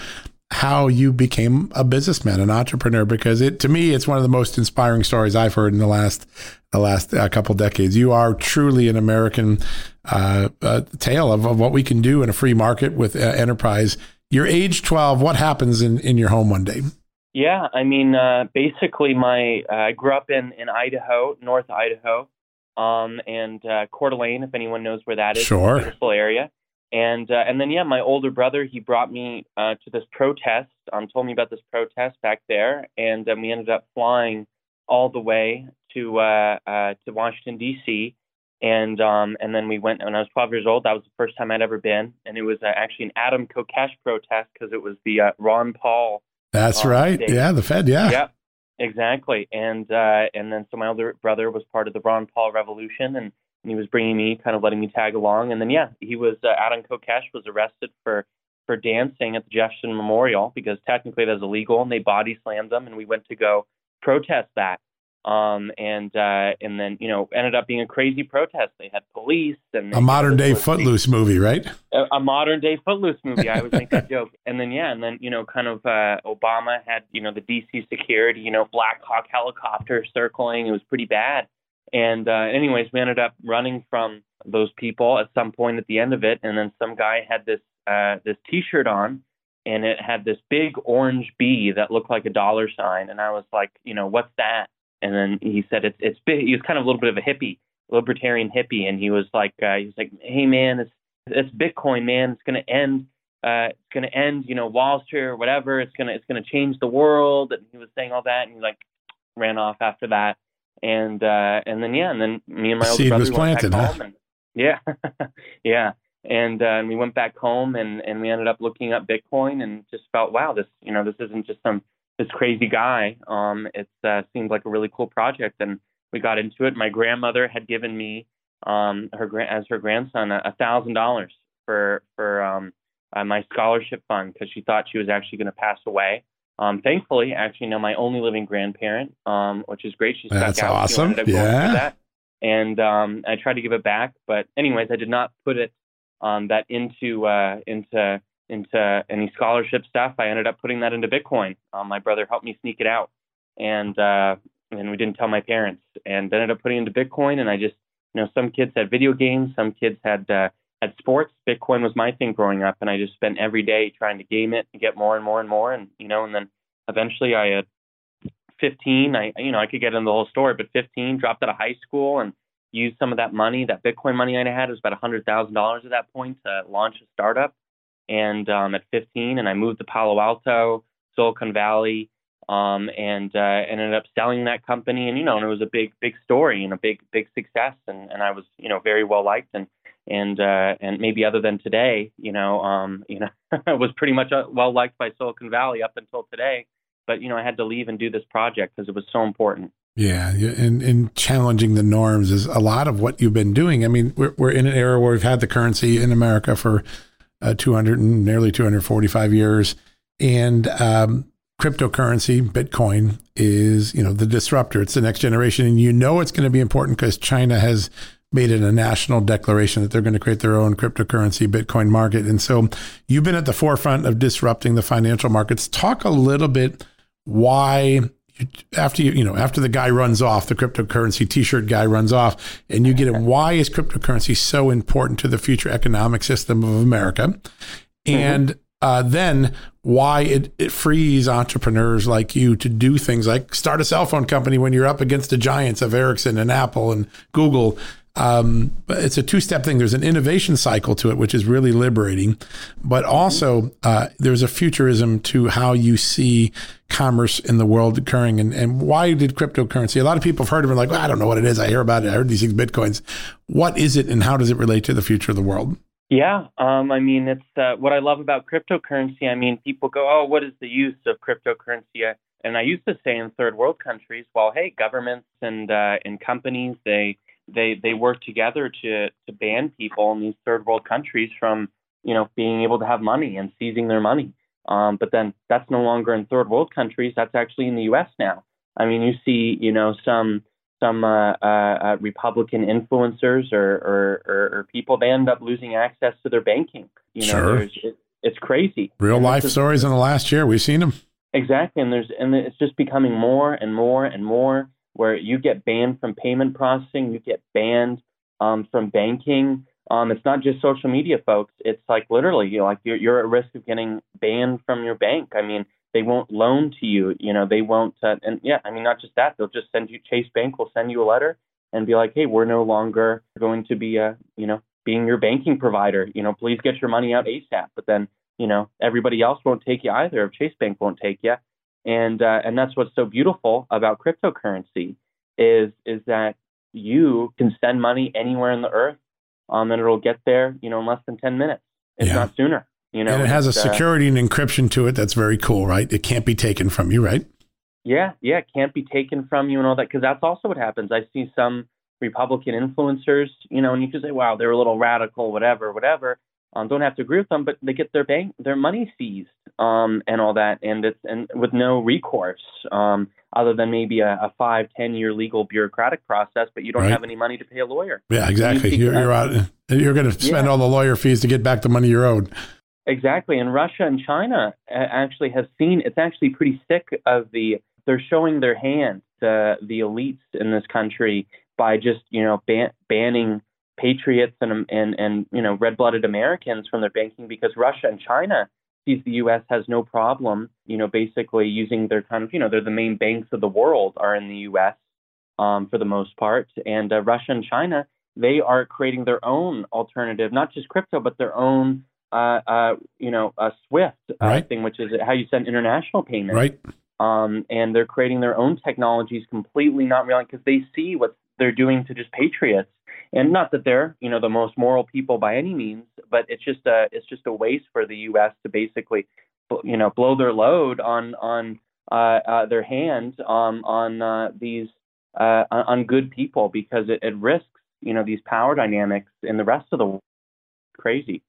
how you became a businessman, an entrepreneur, because it to me it's one of the most inspiring stories I've heard in the last the last uh, couple decades. You are truly an American uh, uh, tale of, of what we can do in a free market with uh, enterprise. You're age 12. What happens in, in your home one day? Yeah, I mean, uh, basically, my uh, I grew up in in Idaho, North Idaho, um, and uh, Coeur d'Alene, if anyone knows where that is. Sure. Beautiful area and uh, and then yeah, my older brother he brought me uh, to this protest. Um, told me about this protest back there, and um, we ended up flying all the way to uh, uh, to Washington D.C. And um, and then we went when I was 12 years old. That was the first time I'd ever been, and it was uh, actually an Adam Kokesh protest because it was the uh, Ron Paul. That's right. State. Yeah, the Fed. Yeah. Yeah. Exactly. And uh, and then so my older brother was part of the Ron Paul revolution, and and he was bringing me, kind of letting me tag along. And then yeah, he was uh, Adam Kokesh was arrested for for dancing at the Jefferson Memorial because technically that's illegal, and they body slammed him, and we went to go protest that. Um, and uh, and then you know ended up being a crazy protest. They had police and a modern day Footloose movie, right? A, a, modern day Footloose movie. I always make that joke. And then yeah, and then you know kind of uh, Obama had you know the DC security, you know Black Hawk helicopter circling. It was pretty bad. And uh, anyways, we ended up running from those people at some point at the end of it, and then some guy had this uh, this T-shirt on, and it had this big orange bee that looked like a dollar sign, and I was like, you know, what's that? And then he said it's it's big. He was kind of a little bit of a hippie, libertarian hippie, and he was like, uh, he was like, hey man, it's it's Bitcoin, man. It's gonna end. Uh, it's gonna end, you know, Wall Street or whatever. It's gonna it's gonna change the world. And he was saying all that, and he like ran off after that and uh, and then yeah, and then me and my older brother was planted, went back huh? home and, yeah, yeah, and uh, and we went back home and and we ended up looking up Bitcoin and just felt wow, this you know this isn't just some this crazy guy. Um, it uh, seemed like a really cool project, and we got into it. My grandmother had given me um her as her grandson a thousand dollars for for um uh, my scholarship fund because she thought she was actually going to pass away um, thankfully, actually, now my only living grandparent, um, which is great. She's That's out. awesome. Yeah. That. And um, I tried to give it back, but anyways, I did not put it um, that into uh, into into any scholarship stuff. I ended up putting that into Bitcoin. Um, my brother helped me sneak it out, and uh, and we didn't tell my parents, and ended up putting into Bitcoin. And I just, you know, some kids had video games, some kids had uh, had sports. Bitcoin was my thing growing up, and I just spent every day trying to game it and get more and more and more. And you know, and then eventually I had 15. I you know I could get into the whole story, but 15 dropped out of high school and used some of that money, that Bitcoin money I had. It was about a hundred thousand dollars at that point to launch a startup. And um, at 15, and I moved to Palo Alto, Silicon Valley, um, and uh, ended up selling that company. And you know, and it was a big, big story and a big, big success. And and I was you know very well liked and and uh, and maybe other than today, you know, um, you know, I was pretty much uh, well liked by Silicon Valley up until today. But you know, I had to leave and do this project because it was so important. Yeah, and, and challenging the norms is a lot of what you've been doing. I mean, we're we're in an era where we've had the currency in America for uh, 200 and nearly 245 years, and um, cryptocurrency, Bitcoin, is you know the disruptor. It's the next generation, and you know it's going to be important because China has made it a national declaration that they're going to create their own cryptocurrency Bitcoin market. And so you've been at the forefront of disrupting the financial markets. Talk a little bit why after you you know after the guy runs off the cryptocurrency t-shirt guy runs off and you get it why is cryptocurrency so important to the future economic system of america mm-hmm. and mm-hmm. uh, then why it, it frees entrepreneurs like you to do things like start a cell phone company when you're up against the giants of ericsson and apple and google um, it's a two step thing. There's an innovation cycle to it, which is really liberating, but also uh, there's a futurism to how you see commerce in the world occurring. And, and why did cryptocurrency? A lot of people have heard of it, like, well, I don't know what it is. I hear about it. I heard these things, bitcoins. What is it, and how does it relate to the future of the world? Yeah, um, I mean, it's uh, what I love about cryptocurrency. I mean, people go, "Oh, what is the use of cryptocurrency?" And I used to say in third world countries, well, hey, governments and uh, and companies they they they work together to to ban people in these third world countries from you know being able to have money and seizing their money. Um, but then that's no longer in third world countries. That's actually in the U.S. now. I mean, you see, you know, some some uh, uh, uh, Republican influencers or, or, or, or, people they end up losing access to their banking. You know, sure. it, it's crazy. Real and life stories in the last year. We've seen them. Exactly, and there's and it's just becoming more and more and more where you get banned from payment processing, you get banned um, from banking. Um, it's not just social media, folks. It's like literally, you know, like you're you're at risk of getting banned from your bank. I mean, they won't loan to you. You know, they won't. Uh, and yeah, I mean, not just that. They'll just send you. Chase Bank will send you a letter and be like, hey, we're no longer going to be, uh, you know, being your banking provider. You know, please get your money out ASAP. But then, you know, everybody else won't take you either. If Chase Bank won't take you, and uh, and that's what's so beautiful about cryptocurrency is is that you can send money anywhere in the earth, um, and it'll get there, you know, in less than ten minutes, if yeah. not sooner. You know, and it has a uh, security uh, and encryption to it that's very cool, right? It can't be taken from you, right? Yeah, yeah, it can't be taken from you and all that because that's also what happens. I see some Republican influencers, you know, and you can say, wow, they're a little radical, whatever, whatever um, don't have to agree with them, but they get their bank their money seized um, and all that, and it's and with no recourse um, other than maybe a, a five ten year legal bureaucratic process, but you don't right. have any money to pay a lawyer. Yeah, exactly. You are you're out. You're going to spend yeah. all the lawyer fees to get back the money you're owed. Exactly, and Russia and China uh, actually have seen it's actually pretty sick of the they're showing their hand the the elites in this country by just you know ban- banning patriots and and and you know red-blooded Americans from their banking because Russia and China sees the U.S. has no problem, you know, basically using their kind of you know they're the main banks of the world are in the U.S. Um, for the most part, and uh, Russia and China they are creating their own alternative, not just crypto, but their own uh, uh, you know a SWIFT uh, right. thing, which is how you send international payments. Right. Um, and they're creating their own technologies completely not real because they see what they're doing to just patriots and not that they're you know the most moral people by any means, but it's just a it's just a waste for the U.S. to basically you know blow their load on on uh, uh, their hand um, on uh, these uh, on good people because it, it risks you know these power dynamics in the rest of the world. Crazy.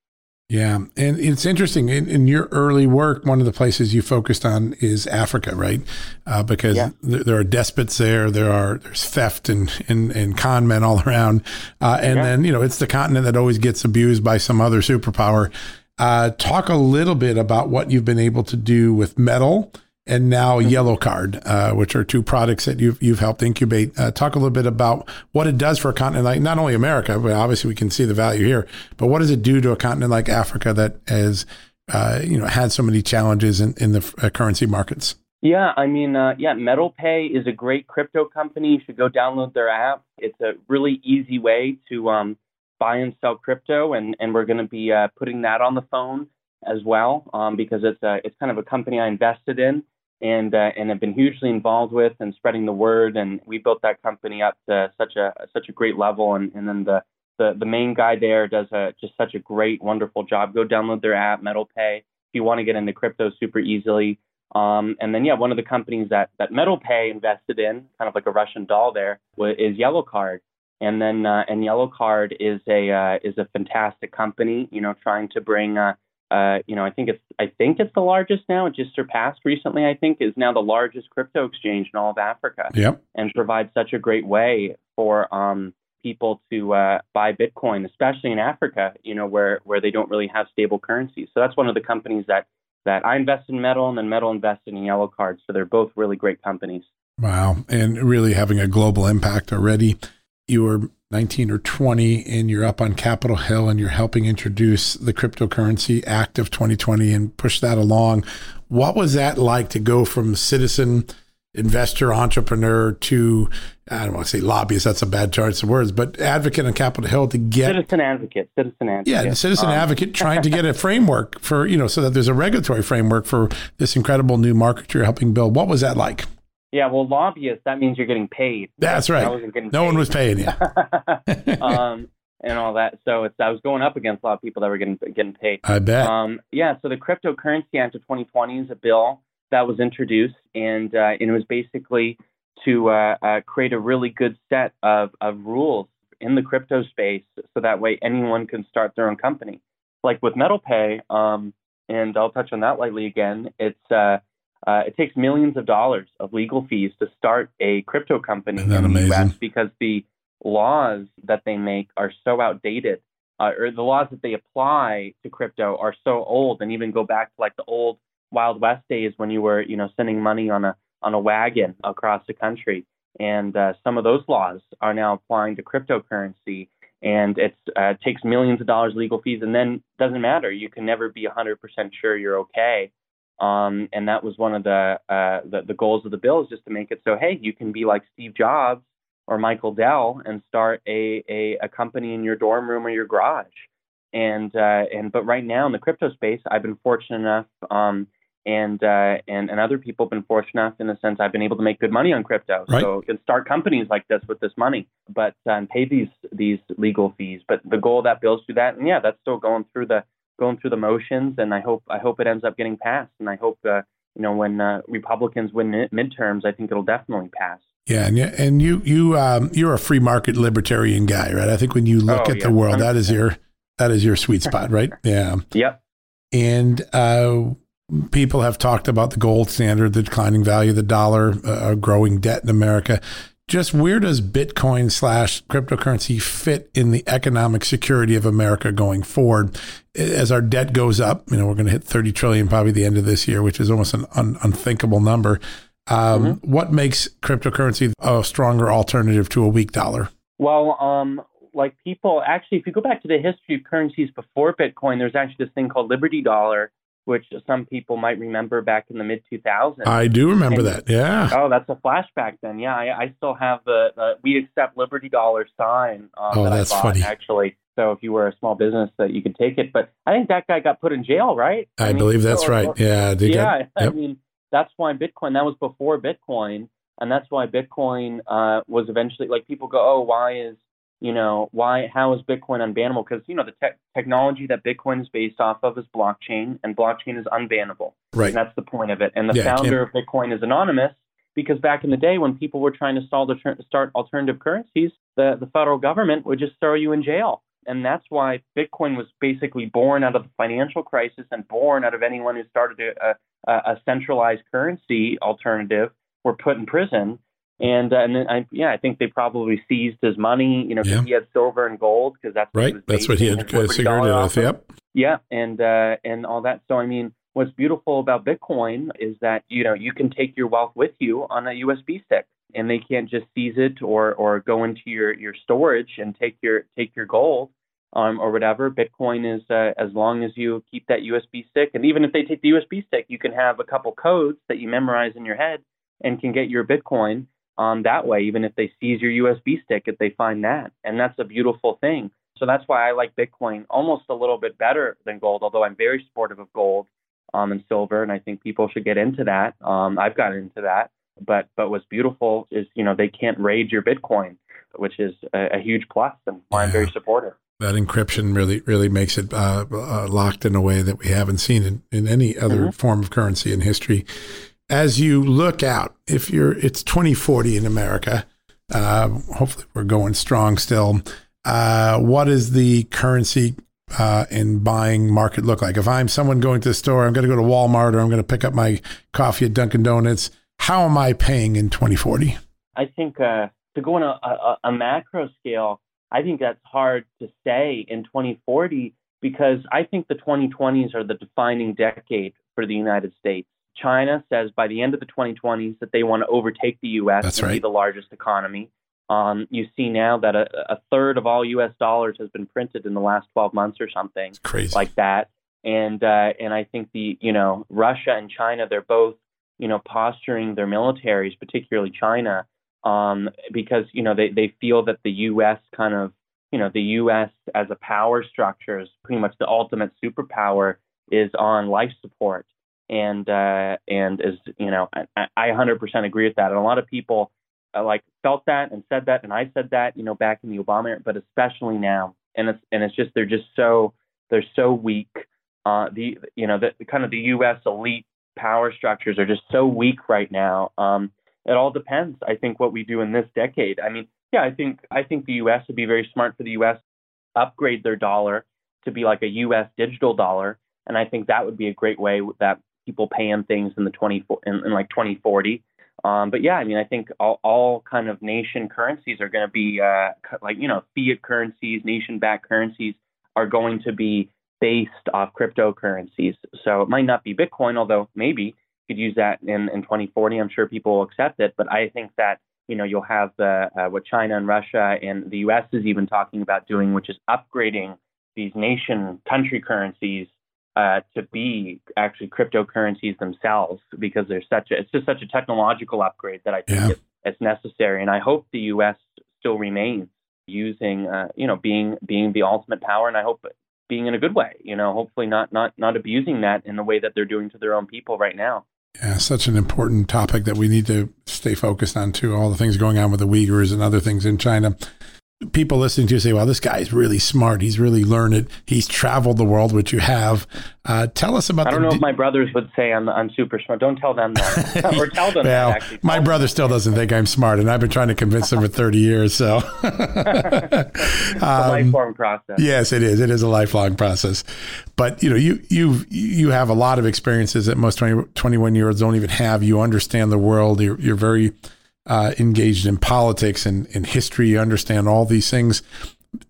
Yeah, and it's interesting in, in, your early work. One of the places you focused on is Africa, right? Uh, because yeah. th- there are despots there, there are there's theft and and, and con men all around, uh, and yeah. then you know it's the continent that always gets abused by some other superpower. Uh, talk a little bit about what you've been able to do with metal and now mm-hmm. Yellow Card, uh, which are two products that you've you've helped incubate. Uh, talk a little bit about what it does for a continent like not only America, but obviously we can see the value here. But what does it do to a continent like Africa that has uh, you know had so many challenges in, in the uh, currency markets? Yeah, I mean, uh, yeah, MetalPay is a great crypto company. You should go download their app. It's a really easy way to um, buy and sell crypto, and and we're going to be uh, putting that on the phone as well um, because it's a, it's kind of a company I invested in and uh, and have been hugely involved with and spreading the word. And we built that company up to such a such a great level. And, and then the, the the main guy there does a just such a great, wonderful job. Go download their app, Metal Pay, if you want to get into crypto super easily. Um, and then yeah, one of the companies that that Metal Pay invested in, kind of like a Russian doll, there is Yellow Card. And then uh, and Yellow Card is a uh, is a fantastic company, you know, trying to bring uh, uh, you know, I think it's I think it's the largest now. It just surpassed recently. I think is now the largest crypto exchange in all of Africa. Yep. And provides such a great way for um, people to uh, buy Bitcoin, especially in Africa. You know, where where they don't really have stable currencies. So that's one of the companies that that I invest in Metal and then Metal invested in Yellow Card. So they're both really great companies. Wow. And really having a global impact already. You were 19 or 20 and you're up on Capitol Hill and you're helping introduce the Cryptocurrency Act of 2020 and push that along. What was that like to go from citizen investor entrepreneur to I don't want to say lobbyist, that's a bad choice of words, but advocate on Capitol Hill to get citizen advocate, citizen advocate. Yeah, citizen um, advocate trying to get a framework for, you know, so that there's a regulatory framework for this incredible new market you're helping build. What was that like? Yeah, well, lobbyist, that means you're getting paid. That's right. I wasn't getting no paid. one was paying you. um, and all that. So it's, I was going up against a lot of people that were getting getting paid. I bet. Um, yeah, so the Cryptocurrency Act of 2020 is a bill that was introduced, and, uh, and it was basically to uh, uh, create a really good set of, of rules in the crypto space so that way anyone can start their own company. Like with MetalPay, um, and I'll touch on that lightly again, it's uh, it takes millions of dollars of legal fees to start a crypto company in the amazing? US because the laws that they make are so outdated, uh, or the laws that they apply to crypto are so old, and even go back to like the old Wild West days when you were, you know, sending money on a on a wagon across the country. And uh, some of those laws are now applying to cryptocurrency, and it uh, takes millions of dollars legal fees, and then doesn't matter. You can never be 100% sure you're okay um, and that was one of the, uh, the, the goals of the bill is just to make it so hey, you can be like Steve Jobs or Michael Dell and start a, a, a company in your dorm room or your garage. And uh, and but right now in the crypto space, I've been fortunate enough, um, and uh, and and other people have been fortunate enough in the sense I've been able to make good money on crypto, right. so can start companies like this with this money, but um, pay these these legal fees. But the goal of that bill is to do that, and yeah, that's still going through the going through the motions, and I hope I hope it ends up getting passed. And I hope uh, you know when uh, Republicans win midterms, I think it'll definitely pass. Yeah, and and you you um, you're a free market libertarian guy, right? I think when you look oh, at yeah, the world, 100%. that is your that is your sweet spot, right? Yeah. Yep. And uh, people have talked about the gold standard, the declining value of the dollar, uh, growing debt in America just where does Bitcoin slash cryptocurrency fit in the economic security of America going forward? As our debt goes up, you know, we're going to hit 30 trillion probably the end of this year, which is almost an un- unthinkable number. Um, mm-hmm. What makes cryptocurrency a stronger alternative to a weak dollar? Well, um, like people actually, if you go back to the history of currencies before Bitcoin, there's actually this thing called Liberty Dollar, which some people might remember back in the mid 2000s. I do remember and, that. Yeah. Oh, that's a flashback then. Yeah, I, I still have the, the, we accept Liberty Dollar sign. Um, oh, that that's bought, funny. Actually, so if you were a small business, that you could take it. But I think that guy got put in jail, right? I, I mean, believe that's so, right. yeah. yeah. yep. I mean, that's why Bitcoin. That was before Bitcoin, and that's why Bitcoin uh, was eventually like people go, oh, why is you know, why, how is Bitcoin unbannable? Because, you know, the te- technology that Bitcoin is based off of is blockchain, and blockchain is unbannable. Right. And that's the point of it. And the yeah, founder of Bitcoin is anonymous because back in the day when people were trying to start alternative currencies, the, the federal government would just throw you in jail. And that's why Bitcoin was basically born out of the financial crisis and born out of anyone who started a, a, a centralized currency alternative were put in prison and uh, and then I yeah I think they probably seized his money you know yeah. he had silver and gold because that's right. what that's what he had uh, secured it with yep. Yeah and uh, and all that. So I mean what's beautiful about Bitcoin is that you know you can take your wealth with you on a USB stick and they can't just seize it or or go into your your storage and take your take your gold um, or whatever. Bitcoin is uh, as long as you keep that USB stick, and even if they take the USB stick, you can have a couple codes that you memorize in your head and can get your Bitcoin um, that way, even if they seize your USB stick, if they find that. And that's a beautiful thing. So that's why I like Bitcoin almost a little bit better than gold, although I'm very supportive of gold um, and silver, and I think people should get into that. Um, I've gotten into that. But but what's beautiful is you know they can't raid your Bitcoin, which is a, a huge plus, and why yeah. I'm very supportive. That encryption really really makes it uh, uh, locked in a way that we haven't seen in, in any other mm-hmm. form of currency in history as you look out, if you're, it's 2040 in America. Uh, hopefully, we're going strong still. Uh, what is the currency uh, and buying market look like? If I'm someone going to the store, I'm going to go to Walmart or I'm going to pick up my coffee at Dunkin' Donuts. How am I paying in 2040? I think uh, to go on a, a, a macro scale, I think that's hard to say in 2040 because I think the 2020s are the defining decade for the United States. China says by the end of the 2020s that they want to overtake the U.S. That's and right. be the largest economy. Um, you see now that a, a third of all U.S. dollars has been printed in the last 12 months or something like that. And uh, and I think the you know Russia and China they're both you know posturing their militaries, particularly China, um, because you know they they feel that the U.S. kind of you know the U.S. as a power structure is pretty much the ultimate superpower is on life support and uh, and is you know I, I 100% agree with that. And a lot of people uh, like felt that and said that, and I said that you know back in the Obama era, but especially now. And it's and it's just they're just so they're so weak. Uh, the you know the kind of the U.S. elite power structures are just so weak right now. Um, it all depends. I think what we do in this decade. I mean, yeah, I think I think the U.S. would be very smart for the U.S. upgrade their dollar to be like a U.S. digital dollar, and I think that would be a great way that people paying things in the 20 in, in like 2040. Um, but yeah, I mean, I think all, all kind of nation currencies are going to be uh, like you know fiat currencies, nation-backed currencies are going to be based off cryptocurrencies. So it might not be Bitcoin, although maybe you could use that in, in 2040. I'm sure people will accept it. But I think that you know you'll have the uh, what China and Russia and the U.S. is even talking about doing, which is upgrading these nation country currencies uh, to be actually cryptocurrencies themselves because there's such a it's just such a technological upgrade that I think Yeah. it's, it's necessary. And I hope the U.S. still remains using uh, you know being being the ultimate power, and I hope being in a good way. You know, hopefully not not not abusing that in the way that they're doing to their own people right now. Yeah, such an important topic that we need to stay focused on too. All the things going on with the Uyghurs and other things in China. People listening to you say, "Well, this guy is really smart. He's really learned. He's traveled the world, which you have." Uh, tell us about. I don't know if my brothers would say I'm I'm super smart. Don't tell them that, or tell them well, that. Actually, my brother still doesn't think I'm smart, and I've been trying to convince him for 30 years. So, it's a Um, lifelong process. Yes, it is. It is a lifelong process. But you know, you you you have a lot of experiences that most 20, 21 year olds don't even have. You understand the world. You're you're very uh, engaged in politics and, and history. You understand all these things.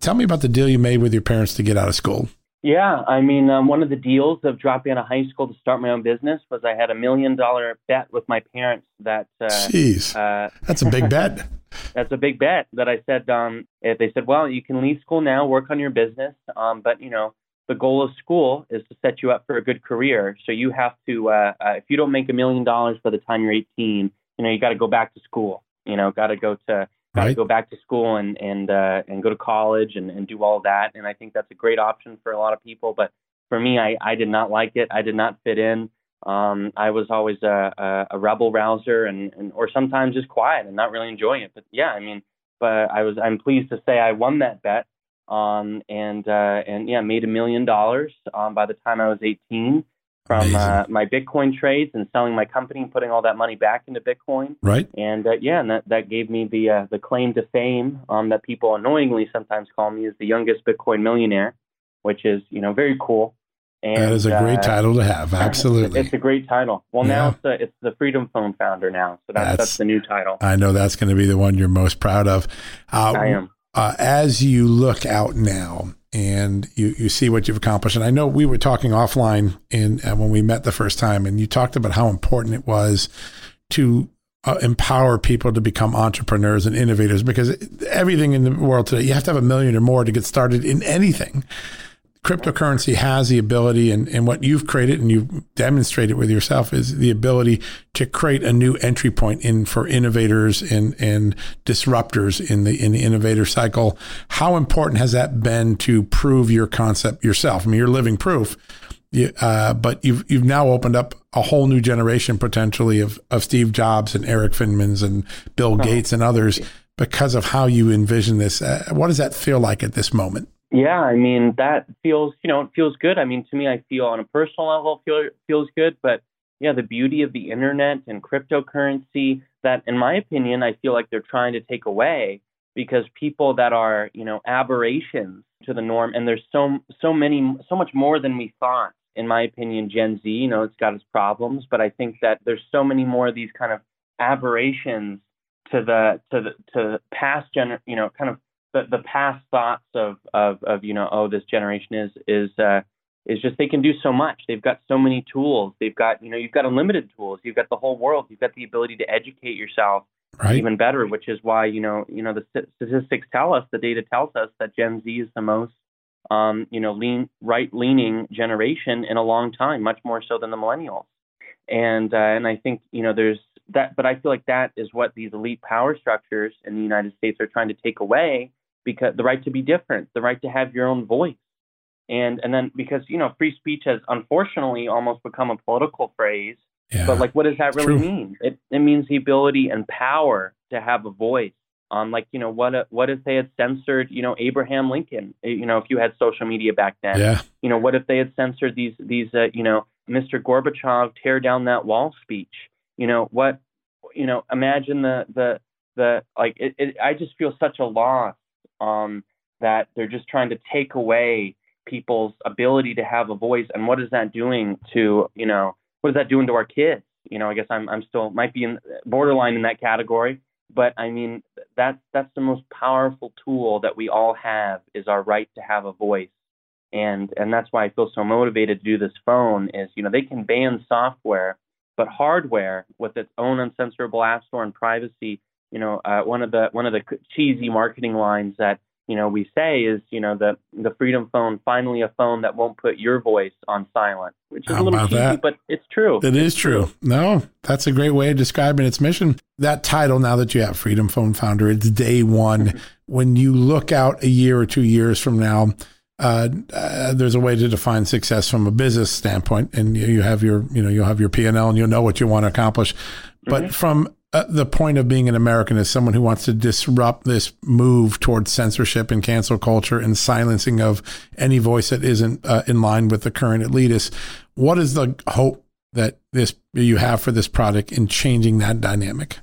Tell me about the deal you made with your parents to get out of school. Yeah, I mean, um, one of the deals of dropping out of high school to start my own business was I had a million dollar bet with my parents that uh, Jeez, uh, that's a big bet. that's a big bet that I said. Um, if they said, well, you can leave school now, work on your business, um, but you know, the goal of school is to set you up for a good career. So you have to, uh, uh, if you don't make a million dollars by the time you're 18, you know, you got to go back to school. You know, got to go to got to Right. go back to school and and uh, and go to college and, and do all that. And I think that's a great option for a lot of people. But for me, I, I did not like it. I did not fit in. Um, I was always a, a, a rebel rouser and, and or sometimes just quiet and not really enjoying it. But yeah, I mean, but I was I'm pleased to say I won that bet. Um, and uh, and yeah, made a million dollars um, by the time I was 18 from uh, my Bitcoin trades and selling my company and putting all that money back into Bitcoin. Right? And uh, yeah, and that, that gave me the uh, the claim to fame um, that people annoyingly sometimes call me as the youngest Bitcoin millionaire, which is you know very cool. And, that is a great uh, title to have. Absolutely. It's a great title. Well, now Yeah. it's the it's the Freedom Phone founder now, so that's That's- that's, the new title. I know that's going to be the one you're most proud of. Uh, I am. uh, as you look out now and you, you see what you've accomplished, and I know we were talking offline in uh, when we met the first time, and you talked about how important it was to uh, empower people to become entrepreneurs and innovators because everything in the world today, you have to have a million or more to get started in anything. Cryptocurrency has the ability, and, and what you've created and you've demonstrated with yourself is the ability to create a new entry point in for innovators and, and disruptors in the in the innovator cycle. How important has that been to prove your concept yourself? I mean, you're living proof. You, uh, but you've you've now opened up a whole new generation potentially of of Steve Jobs and Erik Finmans and Bill Gates and others because of how you envision this. Uh, what does that feel like at this moment? Yeah, I mean that feels you know it feels good. I mean to me, I feel on a personal level feel feels good, but yeah, the beauty of the internet and cryptocurrency that, in my opinion, I feel like they're trying to take away because people that are you know aberrations to the norm, and there's so so many so much more than we thought. In my opinion, Gen Z, you know, it's got its problems, but I think that there's so many more of these kind of aberrations to the to the to past gener you know kind of the, the past thoughts of, of of you know oh this generation is is uh is just they can do so much. They've got so many tools. They've got, you know, you've got unlimited tools. You've got the whole world. You've got the ability to educate yourself right. even better, which is why, you know, you know, the statistics tell us, the data tells us that Gen Z is the most, um, you know, lean, right-leaning generation in a long time, much more so than the millennials. And uh, and I think, you know, there's that, but I feel like that is what these elite power structures in the United States are trying to take away because the right to be different, the right to have your own voice. And and then because you know free speech has unfortunately almost become a political phrase. Yeah, but like what does that really true. mean? It, it means the ability and power to have a voice. On like you know what what if they had censored you know abraham lincoln? Eh, you know if you had social media back then. Yeah. you know what if they had censored these these uh, you know mr gorbachev tear down that wall speech? You know what you know imagine the the the like it, it i just feel such a loss um that they're just trying to take away people's ability to have a voice. And what is that doing to you know what is that doing to our kids? You know i guess i'm i'm still might be in borderline in that category but i mean that's that's the most powerful tool that we all have is our right to have a voice. And and that's why i feel so motivated to do this phone is you know they can ban software but hardware with its own uncensorable app store and privacy you know uh, one of the one of the cheesy marketing lines that you know, we say is, you know, the the Freedom Phone finally a phone that won't put your voice on silent, which is How a little cheesy, that? but it's true. It is true. No, that's a great way of describing its mission. That title, now that you have Freedom Phone Founder, it's day one. Mm-hmm. when you look out a year or two years from now, uh, uh, there's a way to define success from a business standpoint, and you, you have your, you know, you'll have your P and L, and you'll know what you want to accomplish. But mm-hmm. from uh, the point of being an American is someone who wants to disrupt this move towards censorship and cancel culture and silencing of any voice that isn't uh, in line with the current elitists. What is the hope that this you have for this product in changing that dynamic?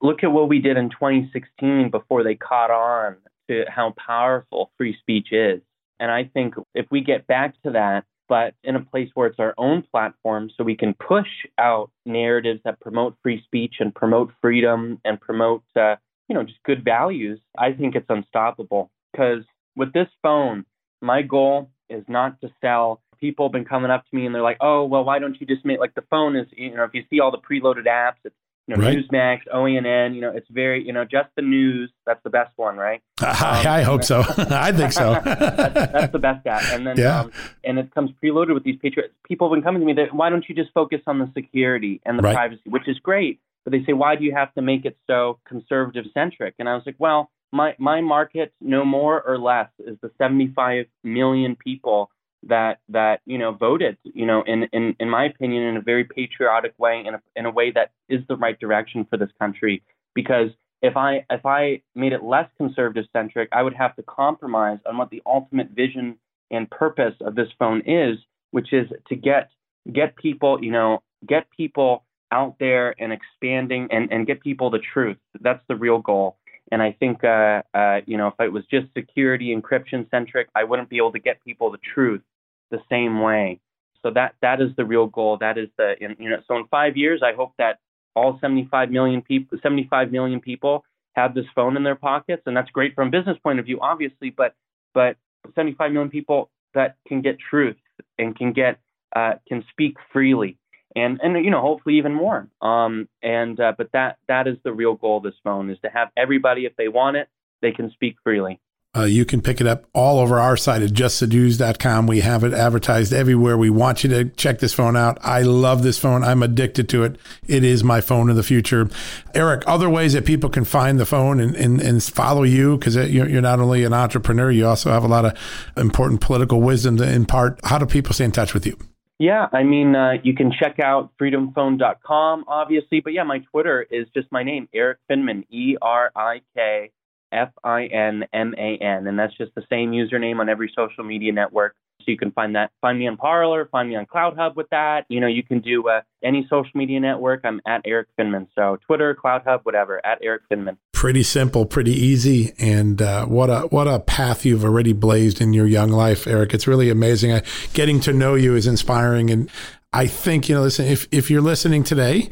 Look at what we did in 2016 before they caught on to how powerful free speech is. And I think if we get back to that, but in a place where it's our own platform so we can push out narratives that promote free speech and promote freedom and promote uh, you know just good values i think it's unstoppable. Because with this phone my goal is not to sell. People have been coming up to me and they're like oh well why don't you just make like the phone is you know if you see all the preloaded apps it's you know, right. Newsmax, OANN, you know, it's very, you know, just the news. That's the best one, right? Um, I hope so. I think so. that's, that's, the best app. And then, yeah. um, and it comes preloaded with these patriots. People have been coming to me that why don't you just focus on the security and the right. privacy, which is great. But they say, why do you have to make it so conservative centric? And I was like, well, my my market, no more or less, is the 75 million people that that you know voted you know in in in my opinion in a very patriotic way in a in a way that is the right direction for this country. Because if I if I made it less conservative centric I would have to compromise on what the ultimate vision and purpose of this phone is which is to get get people you know get people out there and expanding and and get people the truth. That's the real goal. And I think, uh, uh, you know, if it was just security encryption centric, I wouldn't be able to get people the truth the same way. So that that is the real goal. That is the you know. So in five years, I hope that all 75 million people 75 million people have this phone in their pockets, and that's great from a business point of view, obviously. But but 75 million people that can get truth and can get uh, can speak freely and and you know hopefully even more um and uh, but that that is the real goal of this phone is to have everybody if they want it they can speak freely uh, you can pick it up all over our site at justthenews.com. We have it advertised everywhere. We want you to check this phone out. I love this phone. I'm addicted to it. It is my phone of the future. Erik, other ways that people can find the phone and, and, and follow you, because you're, you're not only an entrepreneur, you also have a lot of important political wisdom to impart. How do people stay in touch with you? Yeah, I mean, uh, you can check out freedomphone.com, obviously, but yeah, my Twitter is just my name, Erik Finman, E R I K F I N M A N, and that's just the same username on every social media network. So you can find that, find me on Parler, find me on CloutHub with that. You know, you can do uh, any social media network. I'm at Erik Finman. So Twitter, CloutHub, whatever, at Erik Finman. Pretty simple, pretty easy, and uh, what a what a path you've already blazed in your young life, Erik. It's really amazing. I, getting to know you is inspiring, and I think you know. Listen, if if you're listening today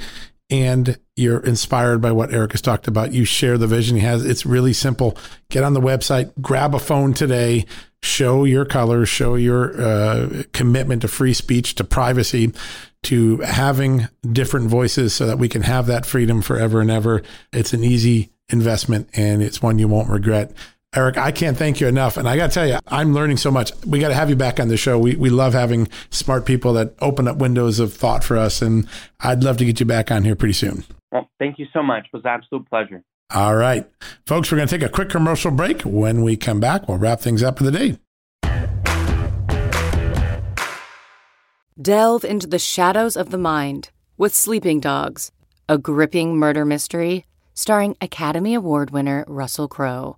and you're inspired by what Erik has talked about, you share the vision he has. It's really simple. Get on the website, grab a phone today, show your colors, show your uh, commitment to free speech, to privacy, to having different voices so that we can have that freedom forever and ever. It's an easy investment and it's one you won't regret. Erik, I can't thank you enough. And I got to tell you, I'm learning so much. We got to have you back on the show. We, we love having smart people that open up windows of thought for us. And I'd love to get you back on here pretty soon. Well, thank you so much. It was an absolute pleasure. All right. Folks, we're going to take a quick commercial break. When we come back, we'll wrap things up for the day. Delve into the shadows of the mind with Sleeping Dogs, a gripping murder mystery starring Academy Award winner Russell Crowe.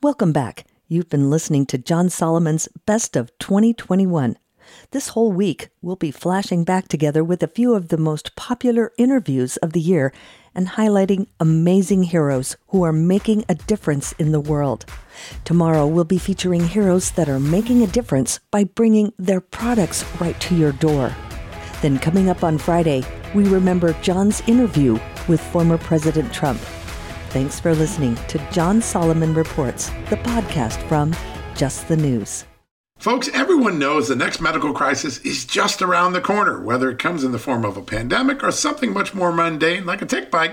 Welcome back. You've been listening to John Solomon's Best of 2021. This whole week, we'll be flashing back together with a few of the most popular interviews of the year and highlighting amazing heroes who are making a difference in the world. Tomorrow, we'll be featuring heroes that are making a difference by bringing their products right to your door. Then, coming up on Friday, we remember John's interview with former President Trump. Thanks for listening to John Solomon Reports, the podcast from Just the News. Folks, everyone knows the next medical crisis is just around the corner, whether it comes in the form of a pandemic or something much more mundane like a tick bite